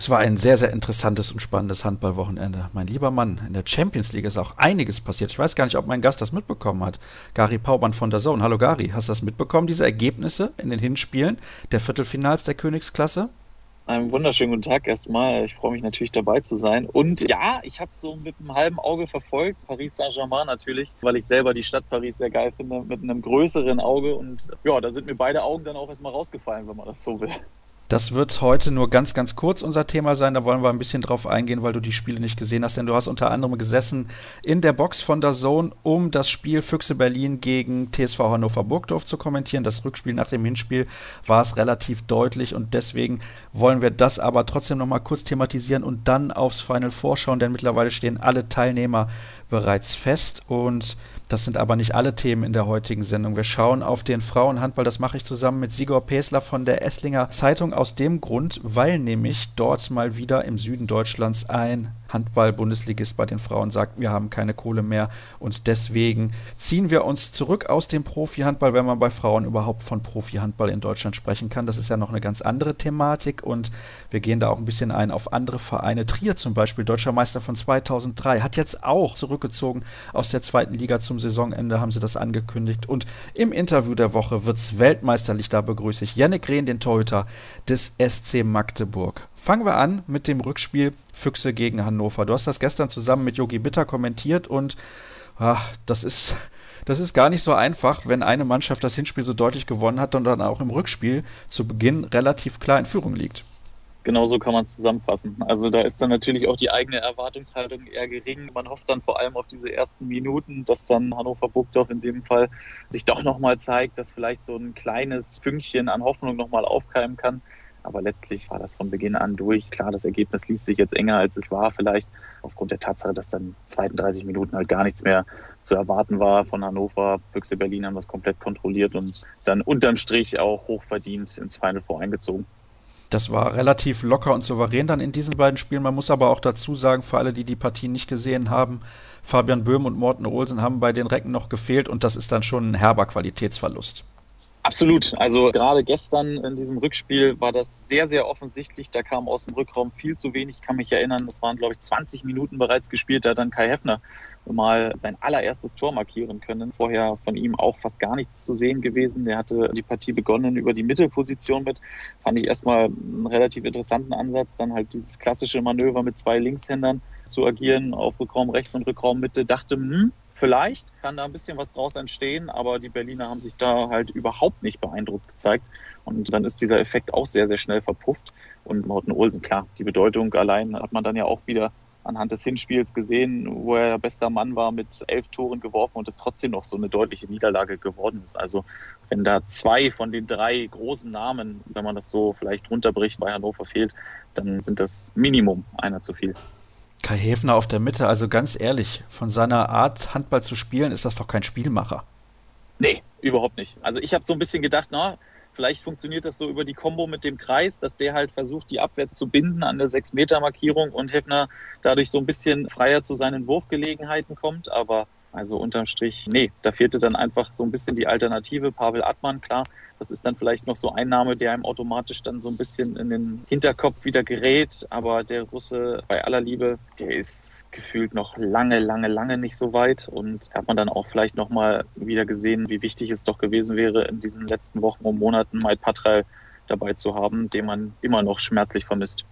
Es war ein sehr, sehr interessantes und spannendes Handballwochenende. Mein lieber Mann, in der Champions League ist auch einiges passiert. Ich weiß gar nicht, ob mein Gast das mitbekommen hat. Gary Paumann von der Zone. Hallo Gary, hast du das mitbekommen, diese Ergebnisse in den Hinspielen der Viertelfinals der Königsklasse? Einen wunderschönen guten Tag erstmal. Ich freue mich natürlich dabei zu sein. Und ja, ich habe es so mit einem halben Auge verfolgt. Paris Saint-Germain natürlich, weil ich selber die Stadt Paris sehr geil finde, mit einem größeren Auge. Und ja, da sind mir beide Augen dann auch erstmal rausgefallen, wenn man das so will. Das wird heute nur ganz, ganz kurz unser Thema sein. Da wollen wir ein bisschen drauf eingehen, weil du die Spiele nicht gesehen hast. Denn du hast unter anderem gesessen in der Box von der Zone, um das Spiel Füchse Berlin gegen TSV Hannover Burgdorf zu kommentieren. Das Rückspiel nach dem Hinspiel war es relativ deutlich und deswegen wollen wir das aber trotzdem nochmal kurz thematisieren und dann aufs Final vorschauen, denn mittlerweile stehen alle Teilnehmer bereits fest und das sind aber nicht alle Themen in der heutigen Sendung. Wir schauen auf den Frauenhandball. Das mache ich zusammen mit Sigor Pesler von der Esslinger Zeitung aus dem Grund, weil nämlich dort mal wieder im Süden Deutschlands ein Handball-Bundesligist bei den Frauen sagt, wir haben keine Kohle mehr und deswegen ziehen wir uns zurück aus dem Profi-Handball, wenn man bei Frauen überhaupt von Profi-Handball in Deutschland sprechen kann. Das ist ja noch eine ganz andere Thematik und wir gehen da auch ein bisschen ein auf andere Vereine. Trier zum Beispiel, deutscher Meister von 2003, hat jetzt auch zurückgezogen aus der zweiten Liga zum Saisonende, haben sie das angekündigt und im Interview der Woche wird es weltmeisterlich, da begrüße ich Yannick Rehn, den Torhüter des SC Magdeburg. Fangen wir an mit dem Rückspiel Füchse gegen Hannover. Du hast das gestern zusammen mit Yogi Bitter kommentiert und ach, das ist das ist gar nicht so einfach, wenn eine Mannschaft das Hinspiel so deutlich gewonnen hat und dann auch im Rückspiel zu Beginn relativ klar in Führung liegt. Genau so kann man es zusammenfassen. Also da ist dann natürlich auch die eigene Erwartungshaltung eher gering. Man hofft dann vor allem auf diese ersten Minuten, dass dann Hannover Burgdorf in dem Fall sich doch nochmal zeigt, dass vielleicht so ein kleines Fünkchen an Hoffnung nochmal aufkeimen kann. Aber letztlich war das von Beginn an durch. Klar, das Ergebnis liest sich jetzt enger, als es war, vielleicht aufgrund der Tatsache, dass dann 32 Minuten halt gar nichts mehr zu erwarten war von Hannover. Füchse Berlin haben das komplett kontrolliert und dann unterm Strich auch hochverdient ins Final Four eingezogen. Das war relativ locker und souverän dann in diesen beiden Spielen. Man muss aber auch dazu sagen, für alle, die die Partie nicht gesehen haben, Fabian Böhm und Morten Olsen haben bei den Recken noch gefehlt und das ist dann schon ein herber Qualitätsverlust. Absolut. Also gerade gestern in diesem Rückspiel war das sehr, sehr offensichtlich. Da kam aus dem Rückraum viel zu wenig. Ich kann mich erinnern, es waren, glaube ich, 20 Minuten bereits gespielt. Da hat dann Kai Heffner mal sein allererstes Tor markieren können. Vorher von ihm auch fast gar nichts zu sehen gewesen. Der hatte die Partie begonnen über die Mittelposition mit. Fand ich erstmal einen relativ interessanten Ansatz. Dann halt dieses klassische Manöver mit zwei Linkshändern zu agieren auf Rückraum rechts und Rückraum Mitte. Dachte, hm, Vielleicht kann da ein bisschen was draus entstehen, aber die Berliner haben sich da halt überhaupt nicht beeindruckt gezeigt. Und dann ist dieser Effekt auch sehr, sehr schnell verpufft. Und Morten Olsen, klar, die Bedeutung allein hat man dann ja auch wieder anhand des Hinspiels gesehen, wo er bester Mann war mit elf Toren geworfen und es trotzdem noch so eine deutliche Niederlage geworden ist. Also wenn da zwei von den drei großen Namen, wenn man das so vielleicht runterbricht, bei Hannover fehlt, dann sind das Minimum einer zu viel. Kai Häfner auf der Mitte, also ganz ehrlich, von seiner Art, Handball zu spielen, ist das doch kein Spielmacher. Nee, überhaupt nicht. Also ich habe so ein bisschen gedacht, na, vielleicht funktioniert das so über die Kombo mit dem Kreis, dass der halt versucht, die Abwehr zu binden an der 6-Meter-Markierung und Häfner dadurch so ein bisschen freier zu seinen Wurfgelegenheiten kommt. Aber also unterm Strich, nee, da fehlte dann einfach so ein bisschen die Alternative. Pavel Atman, klar, das ist dann vielleicht noch so ein Name, der einem automatisch dann so ein bisschen in den Hinterkopf wieder gerät. Aber der Russe, bei aller Liebe, der ist gefühlt noch lange, lange, lange nicht so weit. Und hat man dann auch vielleicht nochmal wieder gesehen, wie wichtig es doch gewesen wäre, in diesen letzten Wochen und Monaten Mike Patrell dabei zu haben, den man immer noch schmerzlich vermisst.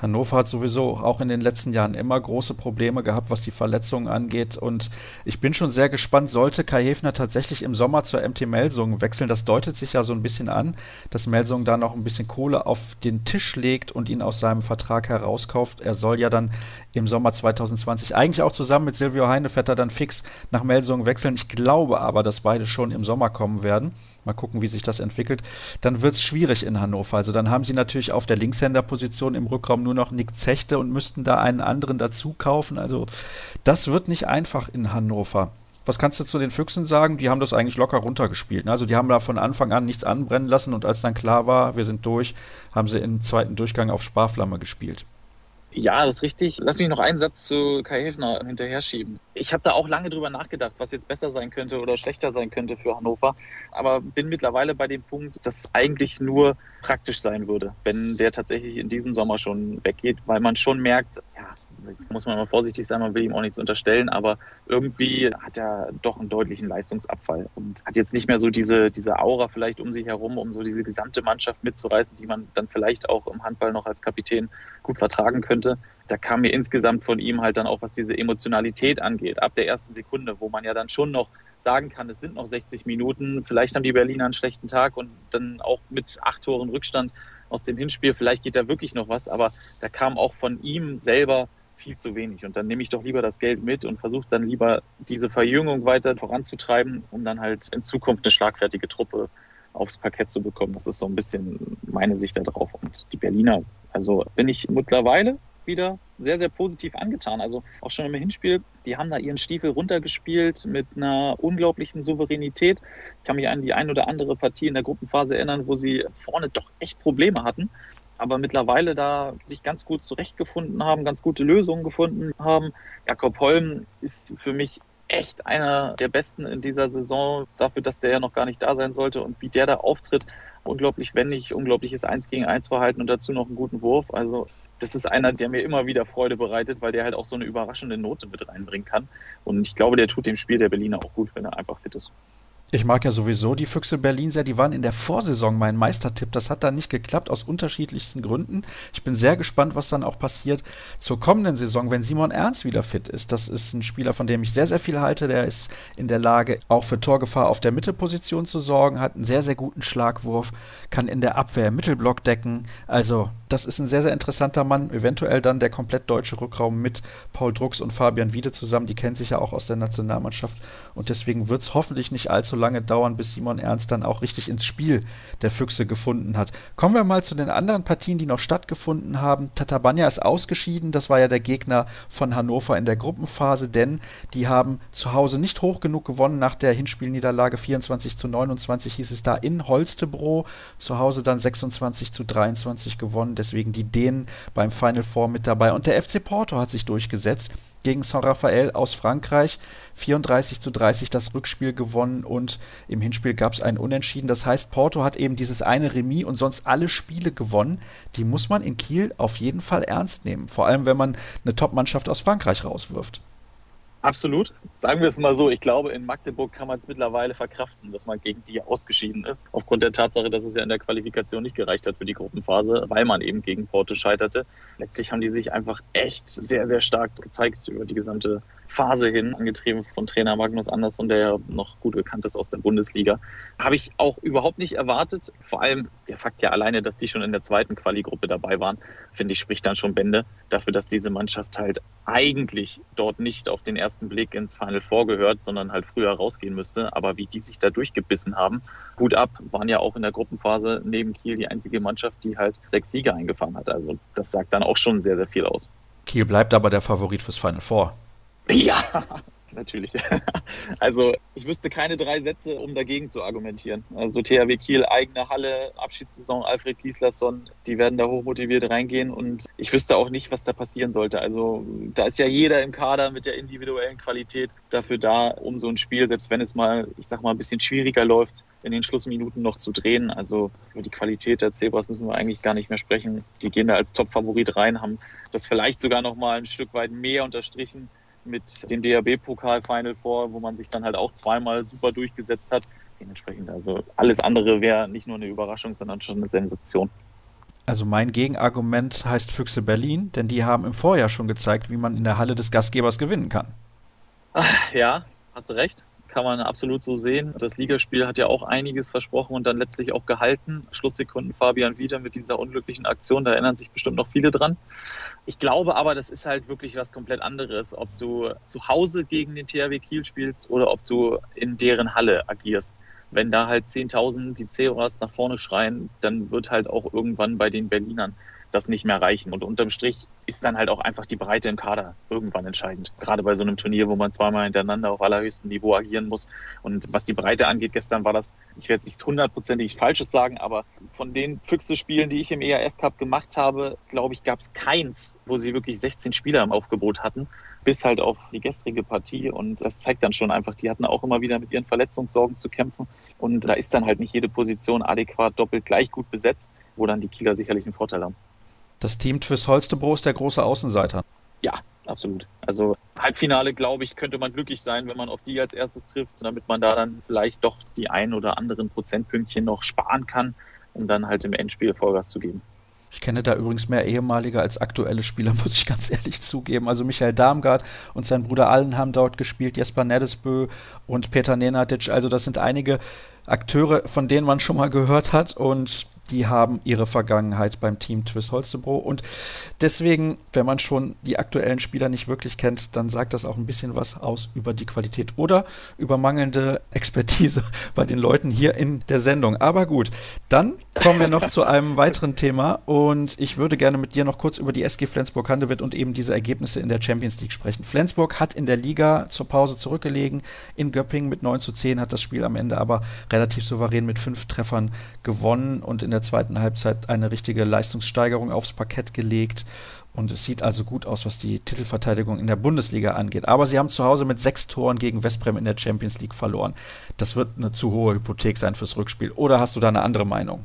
Hannover hat sowieso auch in den letzten Jahren immer große Probleme gehabt, was die Verletzungen angeht. Und ich bin schon sehr gespannt, sollte Kai Hefner tatsächlich im Sommer zur MT Melsungen wechseln. Das deutet sich ja so ein bisschen an, dass Melsungen da noch ein bisschen Kohle auf den Tisch legt und ihn aus seinem Vertrag herauskauft. Er soll ja dann im Sommer 2020 eigentlich auch zusammen mit Silvio Heinevetter dann fix nach Melsungen wechseln. Ich glaube aber, dass beide schon im Sommer kommen werden. Mal gucken, wie sich das entwickelt. Dann wird es schwierig in Hannover. Also dann haben sie natürlich auf der Linkshänderposition im Rückraum nur noch Nick Zechte und müssten da einen anderen dazu kaufen. Also das wird nicht einfach in Hannover. Was kannst du zu den Füchsen sagen? Die haben das eigentlich locker runtergespielt. Ne? Also die haben da von Anfang an nichts anbrennen lassen und als dann klar war, wir sind durch, haben sie im zweiten Durchgang auf Sparflamme gespielt. Ja, das ist richtig. Lass mich noch einen Satz zu Kai Häfner hinterher schieben. Ich habe da auch lange drüber nachgedacht, was jetzt besser sein könnte oder schlechter sein könnte für Hannover. Aber bin mittlerweile bei dem Punkt, dass es eigentlich nur praktisch sein würde, wenn der tatsächlich in diesem Sommer schon weggeht, weil man schon merkt, ja, jetzt muss man mal vorsichtig sein, man will ihm auch nichts unterstellen, aber irgendwie hat er doch einen deutlichen Leistungsabfall und hat jetzt nicht mehr so diese, diese Aura vielleicht um sich herum, um so diese gesamte Mannschaft mitzureißen, die man dann vielleicht auch im Handball noch als Kapitän gut vertragen könnte. Da kam mir insgesamt von ihm halt dann auch, was diese Emotionalität angeht, ab der ersten Sekunde, wo man ja dann schon noch sagen kann, es sind noch 60 Minuten, vielleicht haben die Berliner einen schlechten Tag und dann auch mit acht Toren Rückstand aus dem Hinspiel, vielleicht geht da wirklich noch was, aber da kam auch von ihm selber viel zu wenig. Und dann nehme ich doch lieber das Geld mit und versuche dann lieber diese Verjüngung weiter voranzutreiben, um dann halt in Zukunft eine schlagfertige Truppe aufs Parkett zu bekommen. Das ist so ein bisschen meine Sicht darauf. Und die Berliner, also bin ich mittlerweile wieder sehr, sehr positiv angetan. Also auch schon im Hinspiel, die haben da ihren Stiefel runtergespielt mit einer unglaublichen Souveränität. Ich kann mich an die ein oder andere Partie in der Gruppenphase erinnern, wo sie vorne doch echt Probleme hatten aber mittlerweile da sich ganz gut zurechtgefunden haben, ganz gute Lösungen gefunden haben. Jakob Holm ist für mich echt einer der besten in dieser Saison, dafür, dass der ja noch gar nicht da sein sollte und wie der da auftritt. Unglaublich wendig, unglaubliches Eins gegen Eins Verhalten und dazu noch einen guten Wurf. Also das ist einer, der mir immer wieder Freude bereitet, weil der halt auch so eine überraschende Note mit reinbringen kann. Und ich glaube, der tut dem Spiel der Berliner auch gut, wenn er einfach fit ist. Ich mag ja sowieso die Füchse Berlin sehr. Die waren in der Vorsaison mein Meistertipp. Das hat dann nicht geklappt aus unterschiedlichsten Gründen. Ich bin sehr gespannt, was dann auch passiert zur kommenden Saison, wenn Simon Ernst wieder fit ist. Das ist ein Spieler, von dem ich sehr, sehr viel halte. Der ist in der Lage, auch für Torgefahr auf der Mittelposition zu sorgen, hat einen sehr, sehr guten Schlagwurf, kann in der Abwehr Mittelblock decken. Also, das ist ein sehr, sehr interessanter Mann. Eventuell dann der komplett deutsche Rückraum mit Paul Drucks und Fabian Wiede zusammen. Die kennen sich ja auch aus der Nationalmannschaft. Und deswegen wird es hoffentlich nicht allzu lange dauern, bis Simon Ernst dann auch richtig ins Spiel der Füchse gefunden hat. Kommen wir mal zu den anderen Partien, die noch stattgefunden haben. Tatabanya ist ausgeschieden, das war ja der Gegner von Hannover in der Gruppenphase, denn die haben zu Hause nicht hoch genug gewonnen. Nach der Hinspielniederlage 24 zu 29 hieß es da in Holstebro, zu Hause dann 26 zu 23 gewonnen, deswegen die Dänen beim Final Four mit dabei. Und der FC Porto hat sich durchgesetzt gegen Saint-Raphael aus Frankreich. 34 zu 30 das Rückspiel gewonnen und im Hinspiel gab es ein Unentschieden. Das heißt, Porto hat eben dieses eine Remis und sonst alle Spiele gewonnen. Die muss man in Kiel auf jeden Fall ernst nehmen. Vor allem, wenn man eine Top-Mannschaft aus Frankreich rauswirft. Absolut. Sagen wir es mal so, ich glaube, in Magdeburg kann man es mittlerweile verkraften, dass man gegen die ausgeschieden ist. Aufgrund der Tatsache, dass es ja in der Qualifikation nicht gereicht hat für die Gruppenphase, weil man eben gegen Porto scheiterte. Letztlich haben die sich einfach echt sehr, sehr stark gezeigt über die gesamte Phase hin, angetrieben von Trainer Magnus Andersson, der ja noch gut bekannt ist aus der Bundesliga. Habe ich auch überhaupt nicht erwartet. Vor allem der Fakt ja alleine, dass die schon in der zweiten Quali-Gruppe dabei waren, finde ich, spricht dann schon Bände dafür, dass diese Mannschaft halt eigentlich dort nicht auf den ersten Blick ins Final vorgehört, sondern halt früher rausgehen müsste. Aber wie die sich da durchgebissen haben, gut ab, waren ja auch in der Gruppenphase neben Kiel die einzige Mannschaft, die halt sechs Siege eingefahren hat. Also das sagt dann auch schon sehr, sehr viel aus. Kiel bleibt aber der Favorit fürs Final Four. Ja, natürlich. Also ich wüsste keine drei Sätze, um dagegen zu argumentieren. Also THW Kiel, eigene Halle, Abschiedssaison, Alfred Gislason, die werden da hochmotiviert reingehen und ich wüsste auch nicht, was da passieren sollte. Also da ist ja jeder im Kader mit der individuellen Qualität dafür da, um so ein Spiel, selbst wenn es mal, ich sag mal, ein bisschen schwieriger läuft, in den Schlussminuten noch zu drehen. Also über die Qualität der Zebras müssen wir eigentlich gar nicht mehr sprechen. Die gehen da als Top-Favorit rein, haben das vielleicht sogar noch mal ein Stück weit mehr unterstrichen mit dem DAB-Pokal Final Four, wo man sich dann halt auch zweimal super durchgesetzt hat. Dementsprechend, also alles andere wäre nicht nur eine Überraschung, sondern schon eine Sensation. Also mein Gegenargument heißt Füchse Berlin, denn die haben im Vorjahr schon gezeigt, wie man in der Halle des Gastgebers gewinnen kann. Ach, ja, hast du recht. Kann man absolut so sehen. Das Ligaspiel hat ja auch einiges versprochen und dann letztlich auch gehalten. Schlusssekunden Fabian wieder mit dieser unglücklichen Aktion, da erinnern sich bestimmt noch viele dran. Ich glaube aber, das ist halt wirklich was komplett anderes, ob du zu Hause gegen den THW Kiel spielst oder ob du in deren Halle agierst. Wenn da halt 10.000 die Zeras nach vorne schreien, dann wird halt auch irgendwann bei den Berlinern das nicht mehr reichen. Und unterm Strich ist dann halt auch einfach die Breite im Kader irgendwann entscheidend. Gerade bei so einem Turnier, wo man zweimal hintereinander auf allerhöchstem Niveau agieren muss. Und was die Breite angeht, gestern war das, ich werde jetzt nicht hundertprozentig Falsches sagen, aber von den Füchse-Spielen, die ich im ERF Cup gemacht habe, glaube ich, gab es keins, wo sie wirklich 16 Spieler im Aufgebot hatten bis halt auf die gestrige Partie. Und das zeigt dann schon einfach, die hatten auch immer wieder mit ihren Verletzungssorgen zu kämpfen. Und da ist dann halt nicht jede Position adäquat doppelt gleich gut besetzt, wo dann die Kieler sicherlich einen Vorteil haben. Das Team Twiss Holstebro ist der große Außenseiter. Ja, absolut. Also Halbfinale, glaube ich, könnte man glücklich sein, wenn man auf die als erstes trifft, damit man da dann vielleicht doch die ein oder anderen Prozentpünktchen noch sparen kann, um dann halt im Endspiel Vollgas zu geben. Ich kenne da übrigens mehr ehemalige als aktuelle Spieler, muss ich ganz ehrlich zugeben. Also Michael Darmgard und sein Bruder Allen haben dort gespielt, Jesper Nedesbö und Peter Nenadic. Also das sind einige Akteure, von denen man schon mal gehört hat und die haben ihre Vergangenheit beim Team Twist Holstebro. Und deswegen, wenn man schon die aktuellen Spieler nicht wirklich kennt, dann sagt das auch ein bisschen was aus über die Qualität oder über mangelnde Expertise bei den Leuten hier in der Sendung. Aber gut, dann kommen wir noch zu einem weiteren Thema und ich würde gerne mit dir noch kurz über die SG Flensburg-Handewitt und eben diese Ergebnisse in der Champions League sprechen. Flensburg hat in der Liga zur Pause zurückgelegen. In Göppingen mit 9 zu 10 hat das Spiel am Ende aber relativ souverän mit fünf Treffern gewonnen und in der der zweiten Halbzeit eine richtige Leistungssteigerung aufs Parkett gelegt. Und es sieht also gut aus, was die Titelverteidigung in der Bundesliga angeht. Aber sie haben zu Hause mit sechs Toren gegen Westbrem in der Champions League verloren. Das wird eine zu hohe Hypothek sein fürs Rückspiel. Oder hast du da eine andere Meinung?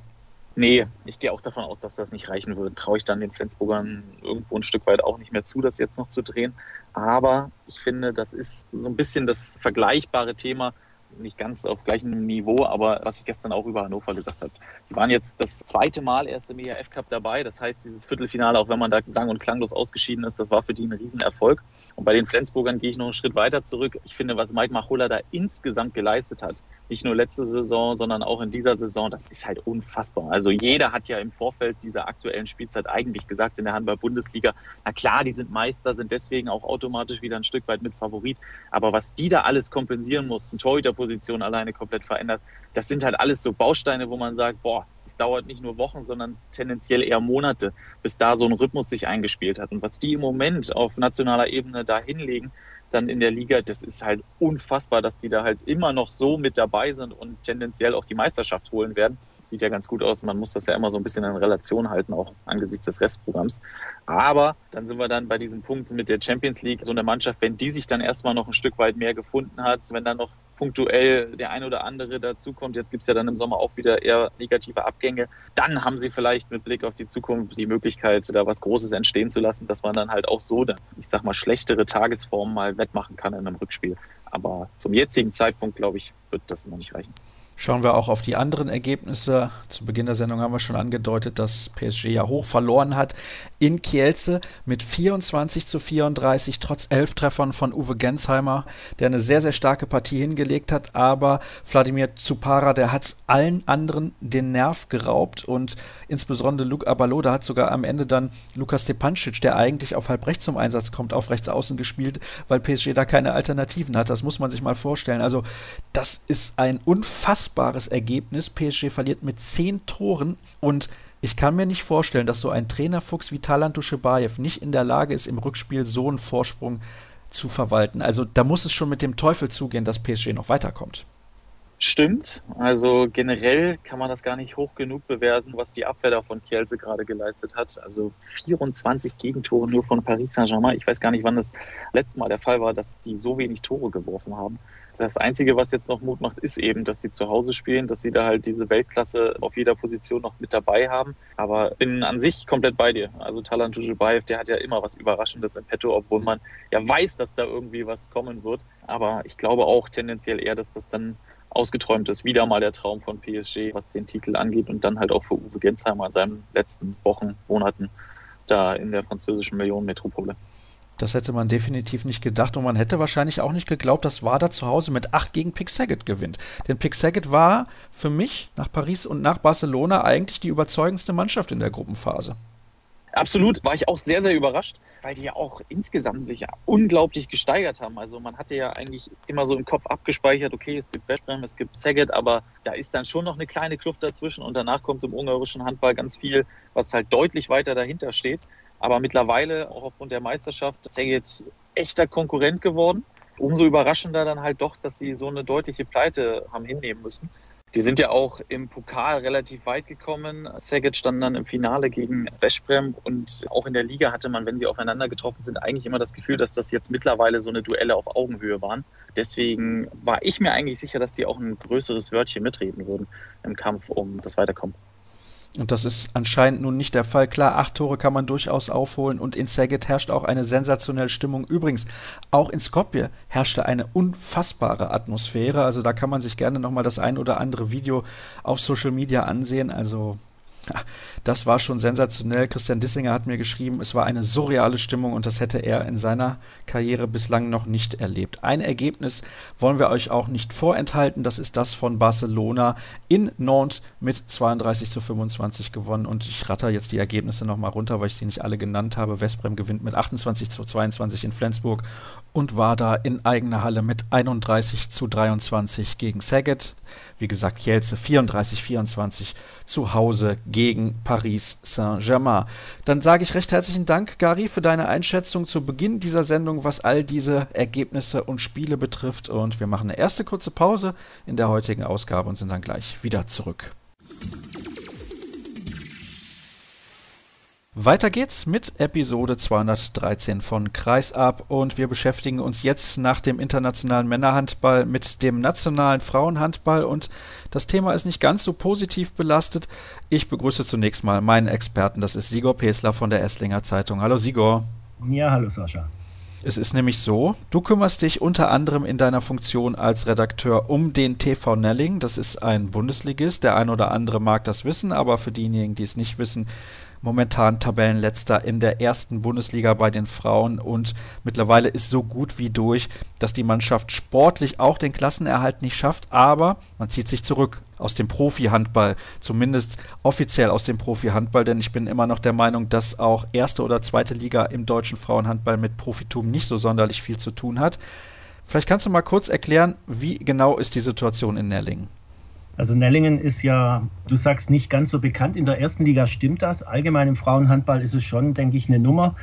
Nee, ich gehe auch davon aus, dass das nicht reichen wird. Traue ich dann den Flensburgern irgendwo ein Stück weit auch nicht mehr zu, das jetzt noch zu drehen. Aber ich finde, das ist so ein bisschen das vergleichbare Thema nicht ganz auf gleichem Niveau, aber was ich gestern auch über Hannover gesagt habe. Die waren jetzt das zweite Mal erst im ERF Cup dabei. Das heißt, dieses Viertelfinale, auch wenn man da sang- und klanglos ausgeschieden ist, das war für die ein Riesenerfolg. Und bei den Flensburgern gehe ich noch einen Schritt weiter zurück. Ich finde, was Mike Machulla da insgesamt geleistet hat, nicht nur letzte Saison, sondern auch in dieser Saison, das ist halt unfassbar. Also jeder hat ja im Vorfeld dieser aktuellen Spielzeit eigentlich gesagt in der Handball-Bundesliga, na klar, die sind Meister, sind deswegen auch automatisch wieder ein Stück weit mit Favorit. Aber was die da alles kompensieren mussten, Torhüterposition alleine komplett verändert, das sind halt alles so Bausteine, wo man sagt, boah, es dauert nicht nur Wochen, sondern tendenziell eher Monate, bis da so ein Rhythmus sich eingespielt hat. Und was die im Moment auf nationaler Ebene da hinlegen, dann in der Liga, das ist halt unfassbar, dass die da halt immer noch so mit dabei sind und tendenziell auch die Meisterschaft holen werden. sieht ja ganz gut aus. Man muss das ja immer so ein bisschen in Relation halten, auch angesichts des Restprogramms. Aber dann sind wir dann bei diesem Punkt mit der Champions League, so eine Mannschaft, wenn die sich dann erstmal noch ein Stück weit mehr gefunden hat, wenn dann noch punktuell der ein oder andere dazukommt. Jetzt gibt's ja dann im Sommer auch wieder eher negative Abgänge. Dann haben sie vielleicht mit Blick auf die Zukunft die Möglichkeit, da was Großes entstehen zu lassen, dass man dann halt auch so, ich sag mal, schlechtere Tagesformen mal wettmachen kann in einem Rückspiel. Aber zum jetzigen Zeitpunkt, glaube ich, wird das noch nicht reichen. Schauen wir auch auf die anderen Ergebnisse. Zu Beginn der Sendung haben wir schon angedeutet, dass PSG ja hoch verloren hat in Kielce mit 24 zu 34, trotz elf Treffern von Uwe Gensheimer, der eine sehr, sehr starke Partie hingelegt hat. Aber Wladimir Zupara, der hat allen anderen den Nerv geraubt und insbesondere Luke Abaloda hat sogar am Ende dann Lukas Stepancic, der eigentlich auf halb rechts zum Einsatz kommt, auf rechts außen gespielt, weil PSG da keine Alternativen hat. Das muss man sich mal vorstellen. Also, das ist ein unfassbar unfassbares Ergebnis. PSG verliert mit zehn Toren und ich kann mir nicht vorstellen, dass so ein Trainerfuchs wie Talant Duschebaev nicht in der Lage ist, im Rückspiel so einen Vorsprung zu verwalten. Also da muss es schon mit dem Teufel zugehen, dass PSG noch weiterkommt. Stimmt. Also generell kann man das gar nicht hoch genug bewerten, was die Abwehr da von Kielce gerade geleistet hat. Also 24 Gegentore nur von Paris Saint-Germain. Ich weiß gar nicht, wann das letzte Mal der Fall war, dass die so wenig Tore geworfen haben. Das Einzige, was jetzt noch Mut macht, ist eben, dass sie zu Hause spielen, dass sie da halt diese Weltklasse auf jeder Position noch mit dabei haben. Aber bin an sich komplett bei dir. Also Talan Jujubayev, der hat ja immer was Überraschendes im Petto, obwohl man ja weiß, dass da irgendwie was kommen wird. Aber ich glaube auch tendenziell eher, dass das dann ausgeträumt ist. Wieder mal der Traum von PSG, was den Titel angeht und dann halt auch für Uwe Gensheimer in seinen letzten Wochen, Monaten da in der französischen Millionenmetropole. Das hätte man definitiv nicht gedacht und man hätte wahrscheinlich auch nicht geglaubt, dass Wada zu Hause mit 8 gegen Pick Saget gewinnt. Denn Pick Saget war für mich nach Paris und nach Barcelona eigentlich die überzeugendste Mannschaft in der Gruppenphase. Absolut, war ich auch sehr, sehr überrascht, weil die ja auch insgesamt sich ja unglaublich gesteigert haben. Also man hatte ja eigentlich immer so im Kopf abgespeichert, okay, es gibt Westbrem, es gibt Saget, aber da ist dann schon noch eine kleine Kluft dazwischen und danach kommt im ungarischen Handball ganz viel, was halt deutlich weiter dahinter steht. Aber mittlerweile, auch aufgrund der Meisterschaft, Saget echter Konkurrent geworden. Umso überraschender dann halt doch, dass sie so eine deutliche Pleite haben hinnehmen müssen. Die sind ja auch im Pokal relativ weit gekommen. Saget stand dann im Finale gegen Veszprem und auch in der Liga hatte man, wenn sie aufeinander getroffen sind, eigentlich immer das Gefühl, dass das jetzt mittlerweile so eine Duelle auf Augenhöhe waren. Deswegen war ich mir eigentlich sicher, dass die auch ein größeres Wörtchen mitreden würden im Kampf um das Weiterkommen. Und das ist anscheinend nun nicht der Fall. Klar, acht Tore kann man durchaus aufholen und in Saget herrscht auch eine sensationelle Stimmung. Übrigens, auch in Skopje herrschte eine unfassbare Atmosphäre. Also da kann man sich gerne nochmal das ein oder andere Video auf Social Media ansehen. Also das war schon sensationell. Christian Dissinger hat mir geschrieben, es war eine surreale Stimmung und das hätte er in seiner Karriere bislang noch nicht erlebt. Ein Ergebnis wollen wir euch auch nicht vorenthalten. Das ist das von Barcelona in Nantes mit 32 zu 25 gewonnen. Und ich ratter jetzt die Ergebnisse nochmal runter, weil ich sie nicht alle genannt habe. Westbrem gewinnt mit 28 zu 22 in Flensburg und war da in eigener Halle mit 31 zu 23 gegen Saget. Wie gesagt, Kielce 34-24 zu Hause gegen Paris Saint-Germain. Dann sage ich recht herzlichen Dank, Gary, für deine Einschätzung zu Beginn dieser Sendung, was all diese Ergebnisse und Spiele betrifft. Und wir machen eine erste kurze Pause in der heutigen Ausgabe und sind dann gleich wieder zurück. Weiter geht's mit Episode 213 von Kreisab und wir beschäftigen uns jetzt nach dem internationalen Männerhandball mit dem nationalen Frauenhandball und das Thema ist nicht ganz so positiv belastet. Ich begrüße zunächst mal meinen Experten, das ist Sigor Pesler von der Esslinger Zeitung. Hallo Sigor. Ja, hallo Sascha. Es ist nämlich so, du kümmerst dich unter anderem in deiner Funktion als Redakteur um den TV Nelling. Das ist ein Bundesligist. Der ein oder andere mag das wissen, aber für diejenigen, die es nicht wissen, momentan Tabellenletzter in der ersten Bundesliga bei den Frauen und mittlerweile ist so gut wie durch, dass die Mannschaft sportlich auch den Klassenerhalt nicht schafft, aber man zieht sich zurück aus dem Profi-Handball, zumindest offiziell aus dem Profi-Handball, denn ich bin immer noch der Meinung, dass auch erste oder zweite Liga im deutschen Frauenhandball mit Profitum nicht so sonderlich viel zu tun hat. Vielleicht kannst du mal kurz erklären, wie genau ist die Situation in Nellingen? Also Nellingen ist ja, du sagst, nicht ganz so bekannt. In der ersten Liga stimmt das. Allgemein im Frauenhandball ist es schon, denke ich, eine Nummer.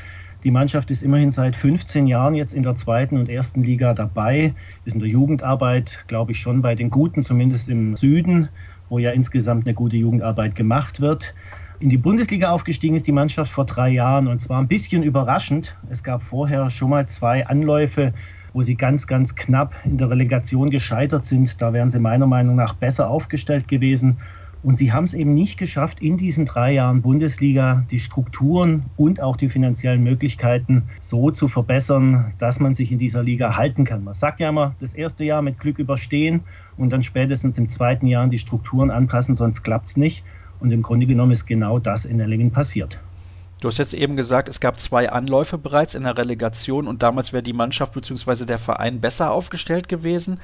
Die Mannschaft ist immerhin seit 15 Jahren jetzt in der zweiten und ersten Liga dabei, ist in der Jugendarbeit, glaube ich, schon bei den Guten, zumindest im Süden, wo ja insgesamt eine gute Jugendarbeit gemacht wird. In die Bundesliga aufgestiegen ist die Mannschaft vor drei Jahren und zwar ein bisschen überraschend. Es gab vorher schon mal zwei Anläufe wo sie ganz, ganz knapp in der Relegation gescheitert sind. Da wären sie meiner Meinung nach besser aufgestellt gewesen. Und sie haben es eben nicht geschafft, in diesen drei Jahren Bundesliga die Strukturen und auch die finanziellen Möglichkeiten so zu verbessern, dass man sich in dieser Liga halten kann. Man sagt ja immer, das erste Jahr mit Glück überstehen und dann spätestens im zweiten Jahr die Strukturen anpassen, sonst klappt es nicht. Und im Grunde genommen ist genau das in Ellingen passiert. Du hast jetzt eben gesagt, es gab zwei Anläufe bereits in der Relegation und damals wäre die Mannschaft bzw. der Verein besser aufgestellt gewesen.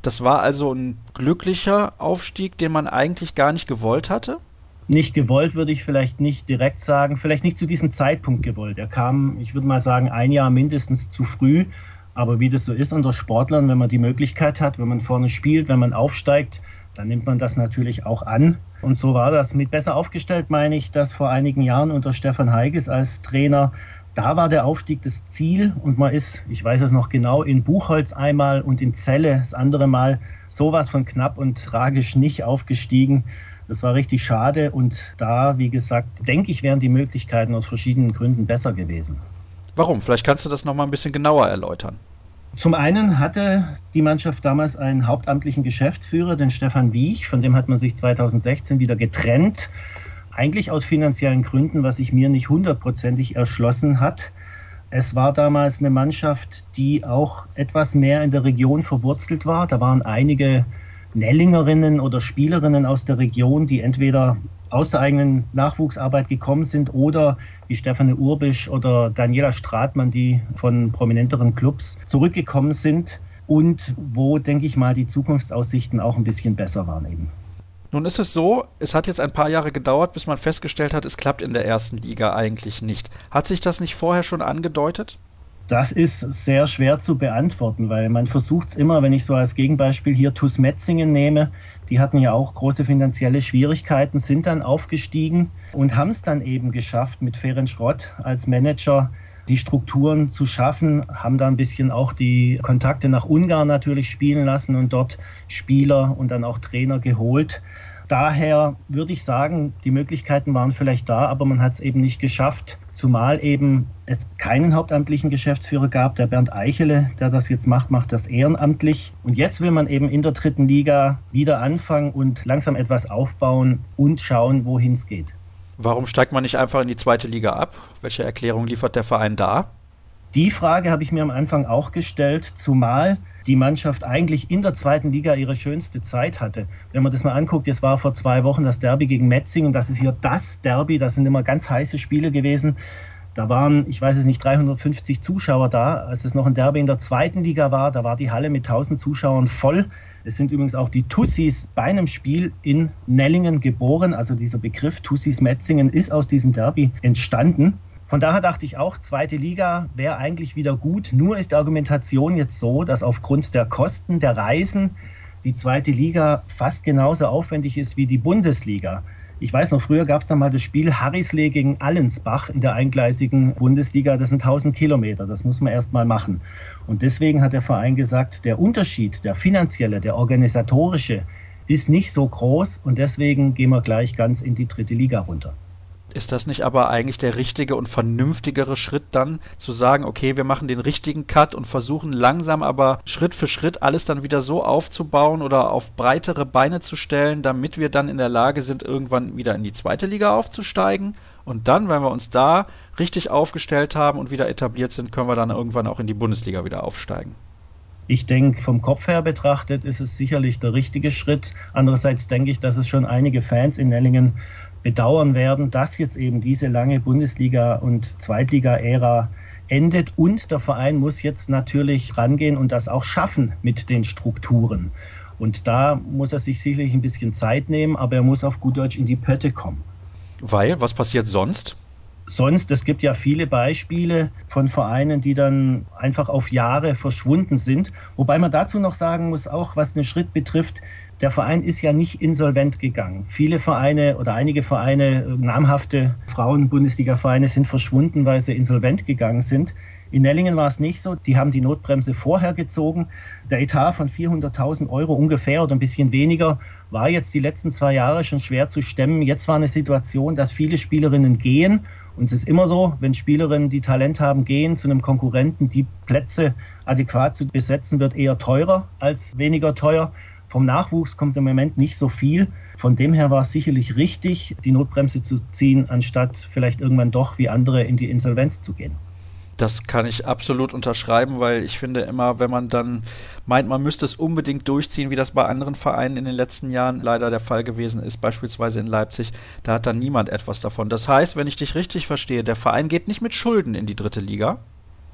Das war also ein glücklicher Aufstieg, den man eigentlich gar nicht gewollt hatte? Nicht gewollt würde ich vielleicht nicht direkt sagen, vielleicht nicht zu diesem Zeitpunkt gewollt. Er kam, ich würde mal sagen, ein Jahr mindestens zu früh. Aber wie das so ist unter Sportlern, wenn man die Möglichkeit hat, wenn man vorne spielt, wenn man aufsteigt, dann nimmt man das natürlich auch an. Und so war das. Mit besser aufgestellt meine ich, dass vor einigen Jahren unter Stefan Heiges als Trainer, da war der Aufstieg das Ziel und man ist, ich weiß es noch genau, in Buchholz einmal und in Celle das andere Mal sowas von knapp und tragisch nicht aufgestiegen. Das war richtig schade und da, wie gesagt, denke ich, wären die Möglichkeiten aus verschiedenen Gründen besser gewesen. Warum? Vielleicht kannst du das noch mal ein bisschen genauer erläutern. Zum einen hatte die Mannschaft damals einen hauptamtlichen Geschäftsführer, den Stefan Wiech, von dem hat man sich 2016 wieder getrennt. Eigentlich aus finanziellen Gründen, was sich mir nicht hundertprozentig erschlossen hat. Es war damals eine Mannschaft, die auch etwas mehr in der Region verwurzelt war. Da waren einige Nellingerinnen oder Spielerinnen aus der Region, die entweder aus der eigenen Nachwuchsarbeit gekommen sind oder wie Stefanie Urbisch oder Daniela Stratmann, die von prominenteren Clubs zurückgekommen sind und wo, denke ich mal, die Zukunftsaussichten auch ein bisschen besser waren eben. Nun ist es so, es hat jetzt ein paar Jahre gedauert, bis man festgestellt hat, es klappt in der ersten Liga eigentlich nicht. Hat sich das nicht vorher schon angedeutet? Das ist sehr schwer zu beantworten, weil man versucht es immer, wenn ich so als Gegenbeispiel hier TuS Metzingen nehme, die hatten ja auch große finanzielle Schwierigkeiten, sind dann aufgestiegen und haben es dann eben geschafft, mit Ferenc Schrott als Manager die Strukturen zu schaffen, haben da ein bisschen auch die Kontakte nach Ungarn natürlich spielen lassen und dort Spieler und dann auch Trainer geholt. Daher würde ich sagen, die Möglichkeiten waren vielleicht da, aber man hat es eben nicht geschafft, zumal eben es keinen hauptamtlichen Geschäftsführer gab. Der Bernd Eichele, der das jetzt macht, macht das ehrenamtlich. Und jetzt will man eben in der dritten Liga wieder anfangen und langsam etwas aufbauen und schauen, wohin es geht. Warum steigt man nicht einfach in die zweite Liga ab? Welche Erklärung liefert der Verein da? Die Frage habe ich mir am Anfang auch gestellt, zumal die Mannschaft eigentlich in der zweiten Liga ihre schönste Zeit hatte. Wenn man das mal anguckt, es war vor zwei Wochen das Derby gegen Metzing und das ist hier das Derby, das sind immer ganz heiße Spiele gewesen. Da waren, ich weiß es nicht, 350 Zuschauer da. Als es noch ein Derby in der zweiten Liga war, da war die Halle mit 1000 Zuschauern voll. Es sind übrigens auch die Tussis bei einem Spiel in Nellingen geboren. Also dieser Begriff Tussis Metzingen ist aus diesem Derby entstanden. Von daher dachte ich auch, zweite Liga wäre eigentlich wieder gut. Nur ist die Argumentation jetzt so, dass aufgrund der Kosten der Reisen die zweite Liga fast genauso aufwendig ist wie die Bundesliga. Ich weiß noch, früher gab es da mal das Spiel Harrislee gegen Allensbach in der eingleisigen Bundesliga. Das sind 1000 Kilometer. Das muss man erst mal machen. Und deswegen hat der Verein gesagt, der Unterschied, der finanzielle, der organisatorische, ist nicht so groß. Und deswegen gehen wir gleich ganz in die dritte Liga runter. Ist das nicht aber eigentlich der richtige und vernünftigere Schritt dann, zu sagen, okay, wir machen den richtigen Cut und versuchen langsam aber Schritt für Schritt alles dann wieder so aufzubauen oder auf breitere Beine zu stellen, damit wir dann in der Lage sind, irgendwann wieder in die zweite Liga aufzusteigen? Und dann, wenn wir uns da richtig aufgestellt haben und wieder etabliert sind, können wir dann irgendwann auch in die Bundesliga wieder aufsteigen. Ich denke, vom Kopf her betrachtet ist es sicherlich der richtige Schritt. Andererseits denke ich, dass es schon einige Fans in Nellingen bedauern werden, dass jetzt eben diese lange Bundesliga- und Zweitliga-Ära endet und der Verein muss jetzt natürlich rangehen und das auch schaffen mit den Strukturen. Und da muss er sich sicherlich ein bisschen Zeit nehmen, aber er muss auf gut Deutsch in die Pötte kommen. Weil, was passiert sonst? Sonst, es gibt ja viele Beispiele von Vereinen, die dann einfach auf Jahre verschwunden sind. Wobei man dazu noch sagen muss, auch was den Schritt betrifft, der Verein ist ja nicht insolvent gegangen. Viele Vereine oder einige Vereine, namhafte Frauen-Bundesliga-Vereine sind verschwunden, weil sie insolvent gegangen sind. In Nellingen war es nicht so. Die haben die Notbremse vorher gezogen. Der Etat von 400.000 Euro ungefähr oder ein bisschen weniger war jetzt die letzten zwei Jahre schon schwer zu stemmen. Jetzt war eine Situation, dass viele Spielerinnen gehen. Und es ist immer so, wenn Spielerinnen, die Talent haben, gehen zu einem Konkurrenten, die Plätze adäquat zu besetzen, wird eher teurer als weniger teuer. Vom Nachwuchs kommt im Moment nicht so viel. Von dem her war es sicherlich richtig, die Notbremse zu ziehen, anstatt vielleicht irgendwann doch wie andere in die Insolvenz zu gehen. Das kann ich absolut unterschreiben, weil ich finde immer, wenn man dann meint, man müsste es unbedingt durchziehen, wie das bei anderen Vereinen in den letzten Jahren leider der Fall gewesen ist, beispielsweise in Leipzig, da hat dann niemand etwas davon. Das heißt, wenn ich dich richtig verstehe, der Verein geht nicht mit Schulden in die dritte Liga.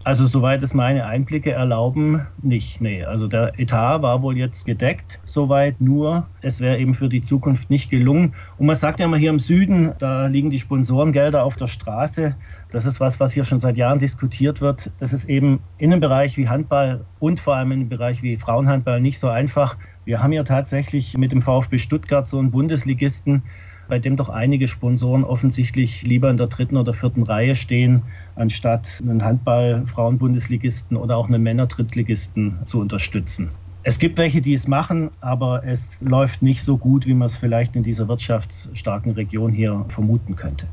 Also soweit es meine Einblicke erlauben, nicht. Nee, also der Etat war wohl jetzt gedeckt, soweit nur. Es wäre eben für die Zukunft nicht gelungen. Und man sagt ja immer hier im Süden, da liegen die Sponsorengelder auf der Straße. Das ist was, was hier schon seit Jahren diskutiert wird. Das ist eben in einem Bereich wie Handball und vor allem in einem Bereich wie Frauenhandball nicht so einfach. Wir haben ja tatsächlich mit dem VfB Stuttgart so einen Bundesligisten, bei dem doch einige Sponsoren offensichtlich lieber in der dritten oder vierten Reihe stehen, anstatt einen Handball-Frauen-Bundesligisten oder auch einen Männer-Drittligisten zu unterstützen. Es gibt welche, die es machen, aber es läuft nicht so gut, wie man es vielleicht in dieser wirtschaftsstarken Region hier vermuten könnte.